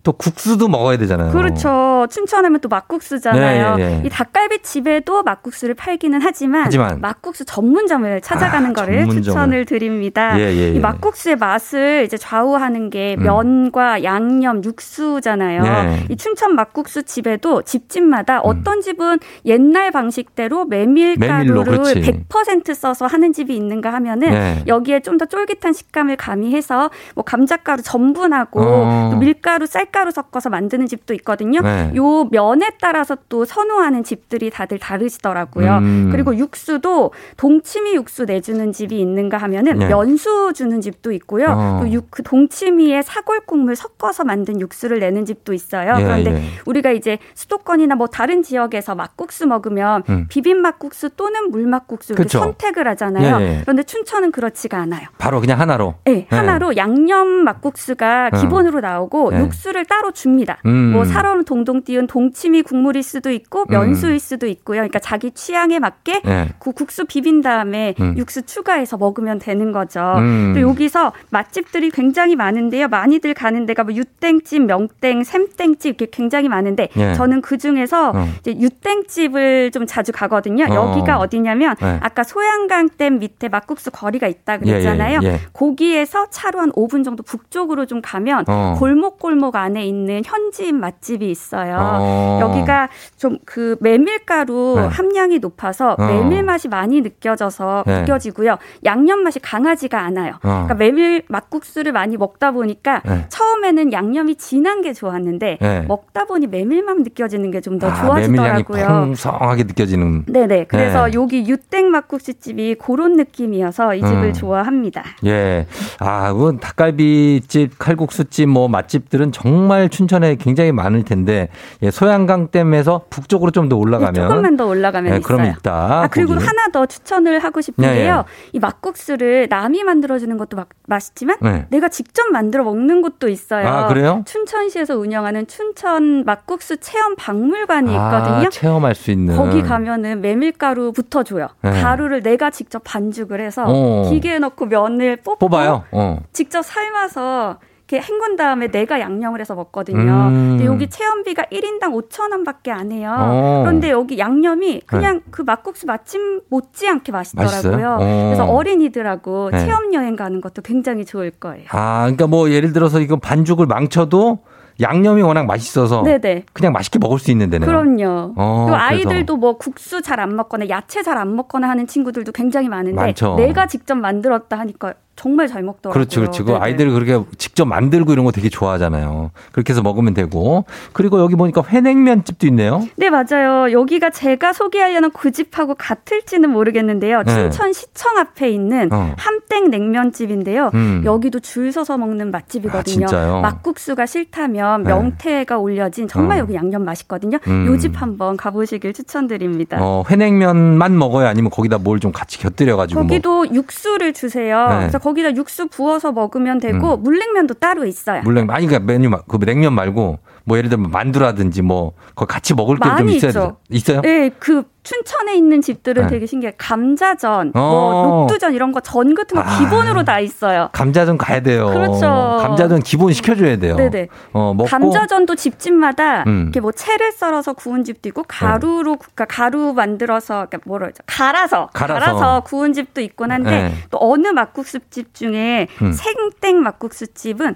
또 국수도 먹어야 되잖아요. 그렇죠. 춘천하면 또 막국수잖아요. 네, 예, 예. 이 닭갈비 집에도 막국수를 팔기는 하지만, 하지만. 막국수 전문점을 찾아가는 아, 거를 전문점을. 추천을 드립니다. 예, 예, 예. 이 막국수의 맛을 이제 좌우하는 게 음. 면과 양념, 육수잖아요. 네. 이 춘천 막국수 집에도 집집마다 어떤 집은 옛날 방식대로 메밀가루를 메밀로, 그렇지. 100% 써서 하는 집이 있는가 하면은 네. 여기에 좀 더 쫄깃한 식감을 가미해서 뭐 감자가루 전분하고 어. 또 밀가루, 쌀 가루 섞어서 만드는 집도 있거든요. 네. 요 면에 따라서 또 선호하는 집들이 다들 다르시더라고요. 음. 그리고 육수도 동치미 육수 내주는 집이 있는가 하면은 네. 면수 주는 집도 있고요. 어. 또 육, 그 동치미에 사골 국물 섞어서 만든 육수를 내는 집도 있어요. 예, 그런데 예. 우리가 이제 수도권이나 뭐 다른 지역에서 막국수 먹으면 음. 비빔 막국수 또는 물 막국수를 그쵸. 선택을 하잖아요. 예, 예. 그런데 춘천은 그렇지가 않아요. 바로 그냥 하나로. 네, 하나로 양념 막국수가 어. 기본으로 나오고 네. 육수를 국물을 따로 줍니다. 음. 뭐 살얼음 동동 띄운 동치미 국물일 수도 있고 면수일 수도 있고요. 그러니까 자기 취향에 맞게 네. 그 국수 비빈 다음에 음. 육수 추가해서 먹으면 되는 거죠. 음. 또 여기서 맛집들이 굉장히 많은데요. 많이들 가는 데가 뭐 유땡집, 명땡, 샘땡집 이렇게 굉장히 많은데 예. 저는 그 중에서 어. 이제 유땡집을 좀 자주 가거든요. 어. 여기가 어디냐면 네. 아까 소양강댐 밑에 막국수 거리가 있다 예, 예, 그랬잖아요. 예. 거기에서 차로 한 5분 정도 북쪽으로 좀 가면 어. 골목골목 안에 있는 현지인 맛집이 있어요. 어. 여기가 좀 그 메밀가루 네. 함량이 높아서 어. 메밀 맛이 많이 느껴져서 네. 느껴지고요. 양념 맛이 강하지가 않아요. 어. 그러니까 메밀 막국수를 많이 먹다 보니까 네. 처음에는 양념이 진한 게 좋았는데 네. 먹다 보니 메밀만 느껴지는 게 좀더 아, 좋아지더라고요. 풍성하게 느껴지는. 네네. 그래서 네. 여기 유땡 막국수 집이 그런 느낌이어서 이 집을 음. 좋아합니다. 예. 아, 그 닭갈비집, 칼국수집, 뭐 맛집들은 정말 춘천에 굉장히 많을 텐데, 예, 소양강댐에서 북쪽으로 좀 더 올라가면. 네, 조금만 더 올라가면 예, 있어요. 그럼 있다. 아, 그리고 거기. 하나 더 추천을 하고 싶은데요. 네, 네. 이 막국수를 남이 만들어주는 것도 막 맛있지만 네. 내가 직접 만들어 먹는 곳도 있어요. 아, 그래요? 춘천시에서 운영하는 춘천 막국수 체험 박물관이 있거든요. 아, 체험할 수 있는. 거기 가면은 메밀가루부터 줘요. 네. 가루를 내가 직접 반죽을 해서 어. 기계에 넣고 면을 뽑고 뽑아요. 어. 직접 삶아서 이렇게 헹군 다음에 내가 양념을 해서 먹거든요. 음. 근데 여기 체험비가 1인당 5천 원밖에 안 해요. 어. 그런데 여기 양념이 그냥 그 막국수 맛집 못지않게 맛있더라고요. 어. 그래서 어린이들하고 네. 체험 여행 가는 것도 굉장히 좋을 거예요. 아, 그러니까 뭐 예를 들어서 이거 반죽을 망쳐도 양념이 워낙 맛있어서 네네. 그냥 맛있게 먹을 수 있는 데네요. 그럼요. 어, 그리고 그래서. 아이들도 뭐 국수 잘 안 먹거나 야채 잘 안 먹거나 하는 친구들도 굉장히 많은데 많죠. 내가 직접 만들었다 하니까 정말 잘 먹더라고요. 그렇지, 그렇지. 그 네네. 아이들이 그렇게 직접 만들고 이런 거 되게 좋아하잖아요. 그렇게 해서 먹으면 되고. 그리고 여기 보니까 회냉면 집도 있네요. 네, 맞아요. 여기가 제가 소개하려는 그 집하고 같을지는 모르겠는데요. 네. 춘천 시청 앞에 있는 어. 함땡 냉면집인데요. 음. 여기도 줄 서서 먹는 맛집이거든요. 아? 막국수가 싫다면 네. 명태가 올려진 정말 어. 여기 양념 맛있거든요. 음. 요집 한번 가보시길 추천드립니다. 어, 회냉면만 먹어요? 아니면 거기다 뭘 좀 같이 곁들여가지고. 뭐. 거기도 육수를 주세요. 네. 거기다 육수 부어서 먹으면 되고 물냉면도 따로 있어요. 물냉, 아니, 그러니까 메뉴, 마- 그 냉면 말고, 뭐 예를 들면 만두라든지 뭐, 거 같이 먹을 게 좀 있어야 있죠. 돼. 있어요? 네, 그 춘천에 있는 집들은 네. 되게 신기해요. 감자전, 어. 뭐 녹두전 이런 거 전 같은 거 아. 기본으로 다 있어요. 감자전 가야 돼요. 그렇죠. 감자전 기본 시켜줘야 돼요. 네네. 어, 먹고. 감자전도 집집마다 음. 이렇게 뭐 채를 썰어서 구운 집도 있고 가루로 그러니까 가루 만들어서 그러니까 뭐라 그러죠? 갈아서, 갈아서. 구운 집도 있곤 한데 네. 또 어느 막국수집 중에 음. 생땡 막국수집은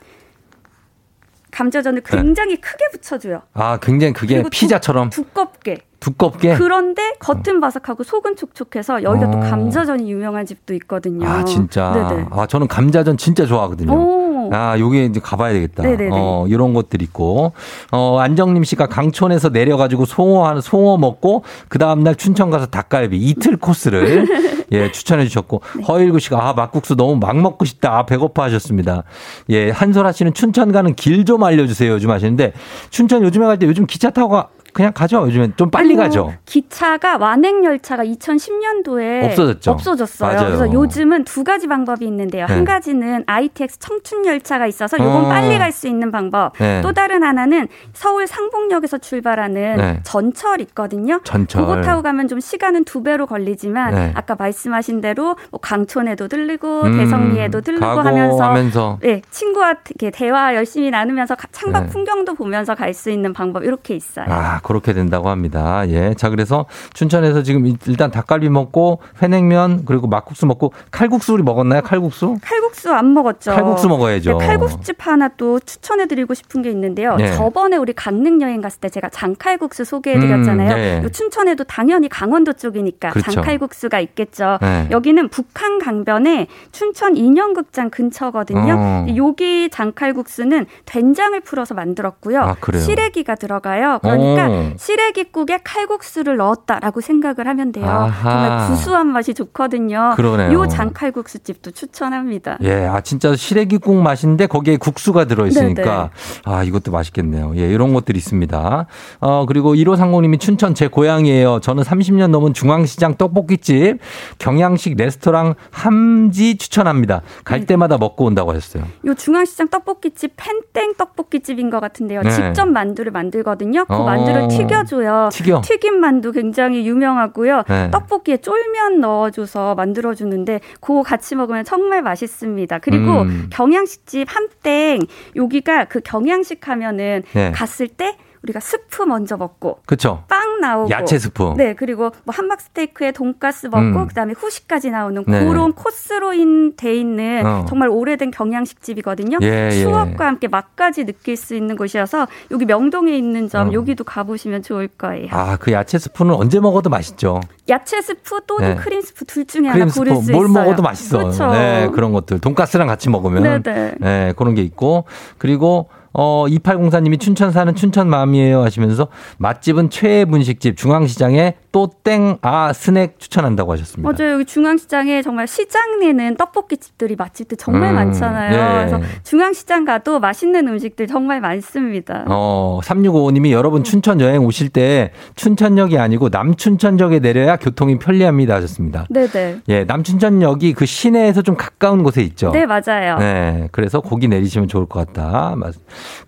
감자전을 네. 굉장히 크게 붙여줘요. 아, 굉장히 그게 그리고 두- 피자처럼 두껍게. 두껍게. 그런데 겉은 바삭하고 속은 촉촉해서 여기가 또 어. 감자전이 유명한 집도 있거든요. 아, 진짜. 네네. 아, 저는 감자전 진짜 좋아하거든요. 오. 아, 요게 이제 가봐야 되겠다. 네네네. 어, 요런 것들 있고. 어, 안정림 씨가 강촌에서 내려가지고 송어, 한- 송어 먹고, 그 다음날 춘천 가서 닭갈비 이틀 코스를, (laughs) 예, 추천해 주셨고. 네. 허일구 씨가, 아, 막국수 너무 막 먹고 싶다. 아, 배고파 하셨습니다. 예, 한솔아 씨는 춘천 가는 길 좀 알려주세요. 요즘 하시는데, 춘천 요즘에 갈 때 요즘 기차 타고 가, 그냥 가죠. 요즘엔 좀 빨리 가죠. 기차가 완행 열차가 2010년도에 없어졌죠. 없어졌어요. 맞아요. 그래서 요즘은 두 가지 방법이 있는데요. 네. 한 가지는 ITX 청춘 열차가 있어서 요건 어. 빨리 갈 수 있는 방법. 네. 또 다른 하나는 서울 상봉역에서 출발하는 네. 전철 있거든요. 전철. 그거 타고 가면 좀 시간은 두 배로 걸리지만 네. 아까 말씀하신 대로 뭐 강촌에도 들르고 음, 대성리에도 들르고 하면서, 하면서. 네, 친구와 이렇게 대화 열심히 나누면서 가- 창밖 네. 풍경도 보면서 갈 수 있는 방법 이렇게 있어요. 아, 그렇게 된다고 합니다. 예. 자, 그래서 춘천에서 지금 일단 닭갈비 먹고 회냉면 그리고 막국수 먹고 칼국수 우리 먹었나요? 칼국수? 칼국수 안 먹었죠. 칼국수 먹어야죠. 네, 칼국수집 하나 또 추천해 드리고 싶은 게 있는데요. 네. 저번에 우리 강릉 여행 갔을 때 제가 장칼국수 소개해 드렸잖아요. 음, 네. 요 춘천에도 당연히 강원도 쪽이니까 그렇죠. 장칼국수가 있겠죠. 네. 여기는 북한 강변에 춘천 인형극장 근처거든요. 어. 여기 장칼국수는 된장을 풀어서 만들었고요. 아, 그래요? 시래기가 들어가요. 그러니까 오. 어. 시래기국에 칼국수를 넣었다라고 생각을 하면 돼요. 아하. 정말 구수한 맛이 좋거든요. 그러네요. 요 장칼국수 집도 추천합니다. 예, 아 진짜 시래기국 맛인데 거기에 국수가 들어 있으니까 아 이것도 맛있겠네요. 예, 이런 것들이 있습니다. 어 그리고 1호 상공님이 춘천 제 고향이에요. 저는 30년 넘은 중앙시장 떡볶이집 경양식 레스토랑 함지 추천합니다. 갈 네. 때마다 먹고 온다고 하셨어요. 요 중앙시장 떡볶이집 팬땡 떡볶이집인 것 같은데요. 네. 직접 만두를 만들거든요. 그 어. 만두를 튀겨줘요. 튀겨. 튀김 만두 굉장히 유명하고요. 네. 떡볶이에 쫄면 넣어줘서 만들어주는데 그거 같이 먹으면 정말 맛있습니다. 그리고 음. 경양식집 함땡 여기가 그 경양식 하면은 네. 갔을 때 우리가 스프 먼저 먹고 그쵸? 빵 나오고 야채 스프. 네 그리고 뭐 함박 스테이크에 돈가스 먹고 음. 그다음에 후식까지 나오는 네. 그런 코스로 인돼 있는 어. 정말 오래된 경양식 집이거든요. 예, 예. 추억과 함께 맛까지 느낄 수 있는 곳이어서 여기 명동에 있는 점 어. 여기도 가보시면 좋을 거예요. 아, 그 야채 스프는 언제 먹어도 맛있죠. 야채 스프 또는 네. 크림 스프 둘 중에 하나 크림 스프 고를 수뭘 있어요. 먹어도 맛있어. 그렇죠. 네, 그런 것들. 돈가스랑 같이 먹으면 네네. 네, 그런 게 있고 그리고 어 2804님이 춘천 사는 춘천 마음이에요 하시면서 맛집은 최애 분식집 중앙시장에 또 땡 아 스낵 추천한다고 하셨습니다. 맞아요. 여기 중앙시장에 정말 시장 내는 떡볶이 집들이 맛집들 정말 음, 많잖아요. 예. 그래서 중앙시장 가도 맛있는 음식들 정말 많습니다. 어, 3655님이 여러분 춘천 여행 오실 때 춘천역이 아니고 남춘천역에 내려야 교통이 편리합니다 하셨습니다. 네네. 예, 남춘천역이 그 시내에서 좀 가까운 곳에 있죠. 네, 맞아요. 네, 그래서 거기 내리시면 좋을 것 같다. 맞-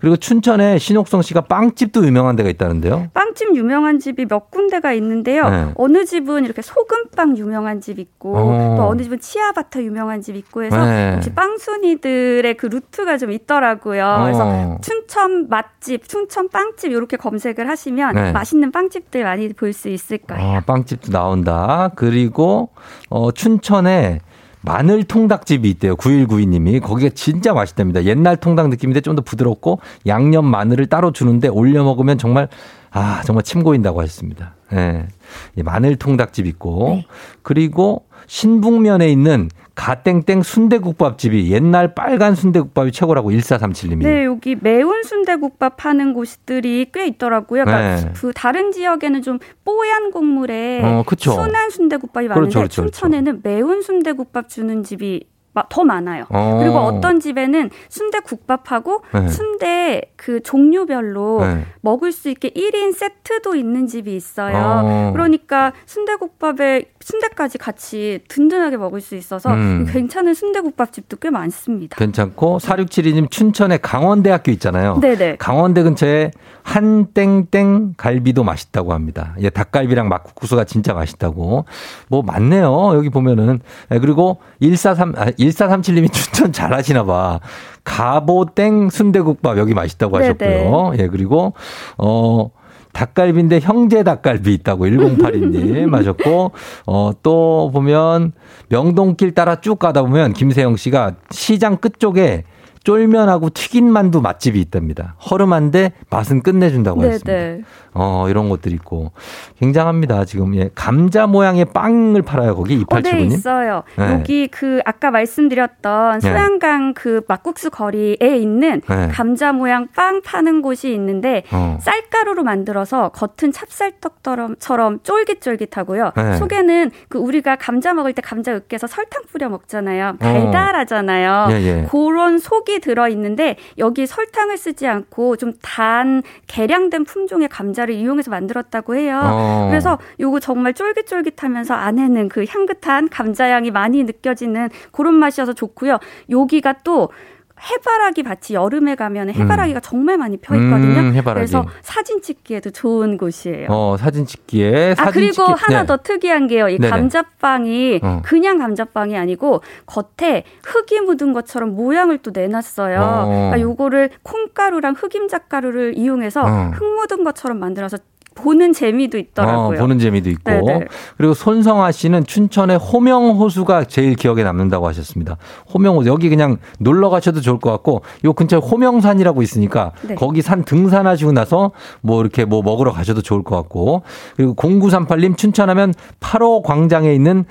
그리고 춘천에 신옥성 씨가 빵집도 유명한 데가 있다는데요. 빵집 유명한 집이 몇 군데가 있는데요. 네. 어느 집은 이렇게 소금빵 유명한 집 있고 어. 또 어느 집은 치아바타 유명한 집 있고 해서 네. 역시 빵순이들의 그 루트가 좀 있더라고요. 그래서 어. 춘천 맛집, 춘천 빵집 이렇게 검색을 하시면 네. 맛있는 빵집들 많이 볼 수 있을 거예요. 아, 빵집도 나온다. 그리고 어, 춘천에 마늘 통닭집이 있대요. 9192님이. 거기가 진짜 맛있답니다. 옛날 통닭 느낌인데 좀 더 부드럽고 양념 마늘을 따로 주는데 올려 먹으면 정말 아, 정말 침 고인다고 하셨습니다. 예. 이 마늘 통닭집 있고 네. 그리고 신북면에 있는 가땡땡 순대국밥집이 옛날 빨간 순대국밥이 최고라고 1437님이. 네, 여기 매운 순대국밥 파는 곳들이 꽤 있더라고요. 그러니까 네. 그 다른 지역에는 좀 뽀얀 국물에 어. 순한 순대국밥이 많은데 그렇죠, 그렇죠, 그렇죠. 춘천에는 매운 순대국밥 주는 집이 마- 더 많아요. 어. 그리고 어떤 집에는 순대 국밥하고 네. 순대 그 종류별로 네. 먹을 수 있게 1인 세트도 있는 집이 있어요. 어. 그러니까 순대 국밥에 순대까지 같이 든든하게 먹을 수 있어서 음. 괜찮은 순대 국밥 집도 꽤 많습니다. 괜찮고 4672님 춘천에 강원대학교 있잖아요. 네네. 강원대 근처에 한땡땡 갈비도 맛있다고 합니다. 예, 닭갈비랑 막국수가 진짜 맛있다고. 뭐 많네요. 여기 보면은. 예, 그리고 143 아, 1437님이 춘천 잘 하시나 봐. 가보땡 순대국밥 여기 맛있다고 네네. 하셨고요. 예, 그리고 어 닭갈비인데 형제 닭갈비 있다고 1082님 (laughs) 하셨고, 어, 또 보면 명동길 따라 쭉 가다 보면 김세영 씨가 시장 끝쪽에 쫄면하고 튀긴 만두 맛집이 있답니다. 허름한데 맛은 끝내준다고 했습니다. 네네. 어, 이런 것들이 있고. 굉장합니다. 지금, 예. 감자 모양의 빵을 팔아요, 거기 어, 네, 2879님. 있어요. 네. 여기 그 아까 말씀드렸던 네. 소양강 그 막국수 거리에 있는 네. 감자 모양 빵 파는 곳이 있는데 어. 쌀가루로 만들어서 겉은 찹쌀떡처럼 쫄깃쫄깃하고요. 네. 속에는 그 우리가 감자 먹을 때 감자 으깨서 설탕 뿌려 먹잖아요. 어. 달달하잖아요. 예, 예. 그런 속이 들어 있는데 여기 설탕을 쓰지 않고 좀단 계량된 품종의 감자를 이용해서 만들었다고 해요. 어. 그래서 요거 정말 쫄깃쫄깃하면서 안에는 그 향긋한 감자 향이 많이 느껴지는 그런 맛이어서 좋고요. 여기가 또 해바라기 밭이 여름에 가면 해바라기가 정말 많이 펴 있거든요. 음. 그래서 사진 찍기에도 좋은 곳이에요. 어, 사진 찍기에. 아 사진 그리고 찍기- 하나 네. 더 특이한 게요. 이 네네. 감자빵이 어. 그냥 감자빵이 아니고 겉에 흙이 묻은 것처럼 모양을 또 내놨어요. 어. 그러니까 요거를 콩가루랑 흑임자 가루를 이용해서 어. 흙 묻은 것처럼 만들어서 보는 재미도 있더라고요. 어, 보는 재미도 있고. 네네. 그리고 손성아 씨는 춘천의 호명호수가 제일 기억에 남는다고 하셨습니다. 호명호수. 여기 그냥 놀러 가셔도 좋을 것 같고, 요 근처에 호명산이라고 있으니까, 네. 거기 산 등산하시고 나서 뭐 이렇게 뭐 먹으러 가셔도 좋을 것 같고, 그리고 0938님 춘천하면 8호 광장에 있는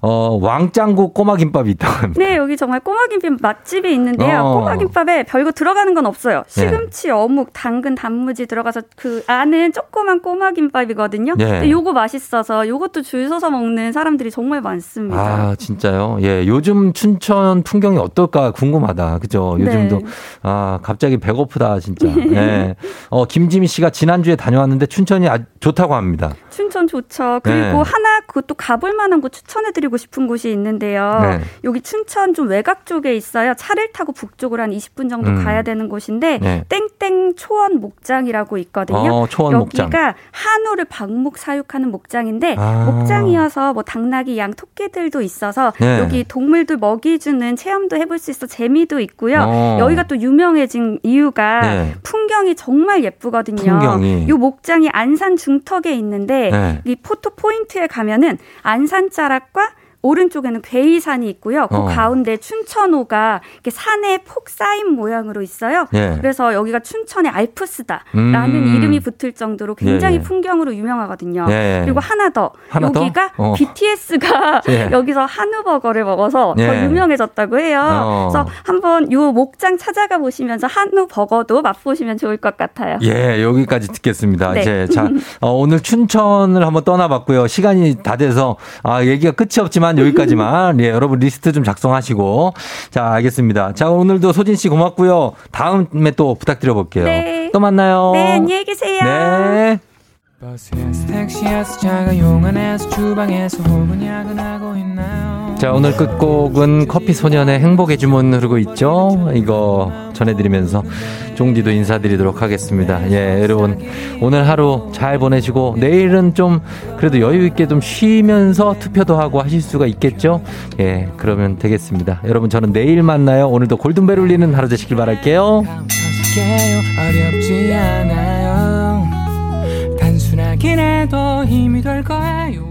어, 왕짱구 꼬마김밥이 있다고 합니다. 네, 여기 정말 꼬마김밥 맛집이 있는데요. 어. 꼬마김밥에 별거 들어가는 건 없어요. 네. 시금치, 어묵, 당근, 단무지 들어가서 그 안은 조그만 꼬마김밥이거든요. 네. 요거 맛있어서 요것도 줄 서서 먹는 사람들이 정말 많습니다. 아, 진짜요? 예, 요즘 춘천 풍경이 어떨까 궁금하다. 그죠? 요즘도, 네. 아, 갑자기 배고프다, 진짜. (laughs) 예. 어, 김지미 씨가 지난주에 다녀왔는데 춘천이 아, 좋다고 합니다. 춘천 좋죠. 그리고 네. 하나 그것도 가볼 만한 곳 추천해드리고 싶은 곳이 있는데요. 네. 여기 춘천 좀 외곽 쪽에 있어요. 차를 타고 북쪽으로 한 20분 정도 음. 가야 되는 곳인데 네. 땡땡 초원 목장이라고 있거든요. 어, 초원 목장. 여기가 한우를 방목 사육하는 목장인데 아. 목장이어서 뭐 당나귀, 양, 토끼들도 있어서 네. 여기 동물들 먹이 주는 체험도 해볼 수 있어 재미도 있고요. 어. 여기가 또 유명해진 이유가 네. 풍경이 정말 예쁘거든요. 풍경이. 요 목장이 안산 중턱에 있는데 네. 이 포토 포인트에 가면은 안산 자락과 오른쪽에는 괴이산이 있고요. 그 어. 가운데 춘천호가 이렇게 산에 폭 쌓인 모양으로 있어요. 예. 그래서 여기가 춘천의 알프스다라는 음. 이름이 붙을 정도로 굉장히 예, 예. 풍경으로 유명하거든요. 예. 그리고 하나 더 하나 더? 여기가 어. BTS가 예. (laughs) 여기서 한우버거를 먹어서 더 예. 유명해졌다고 해요. 어. 그래서 한번 요 목장 찾아가 보시면서 한우버거도 맛보시면 좋을 것 같아요. 예, 여기까지 듣겠습니다. 네. 이제 자, (laughs) 어, 오늘 춘천을 한번 떠나봤고요. 시간이 다 돼서 아, 얘기가 끝이 없지만 여기까지만. 예, 여러분 리스트 좀 작성하시고. 자, 알겠습니다. 자, 오늘도 소진 씨 고맙고요. 다음에 또 부탁드려 볼게요. 네. 또 만나요. 네, 안녕히 계세요. 네. 버스에서 택시에서 자가용 안에서 주방에서 혹은 야근하고 있나요 자, 오늘 끝곡은 커피 소년의 행복의 주문 흐르고 있죠? 이거 전해드리면서 종디도 인사드리도록 하겠습니다. 예, 여러분. 오늘 하루 잘 보내시고, 내일은 좀 그래도 여유있게 좀 쉬면서 투표도 하고 하실 수가 있겠죠? 예, 그러면 되겠습니다. 여러분, 저는 내일 만나요. 오늘도 골든벨 울리는 하루 되시길 바랄게요. 게요 어렵지 않아요 단순하긴 해도 힘이 될 거예요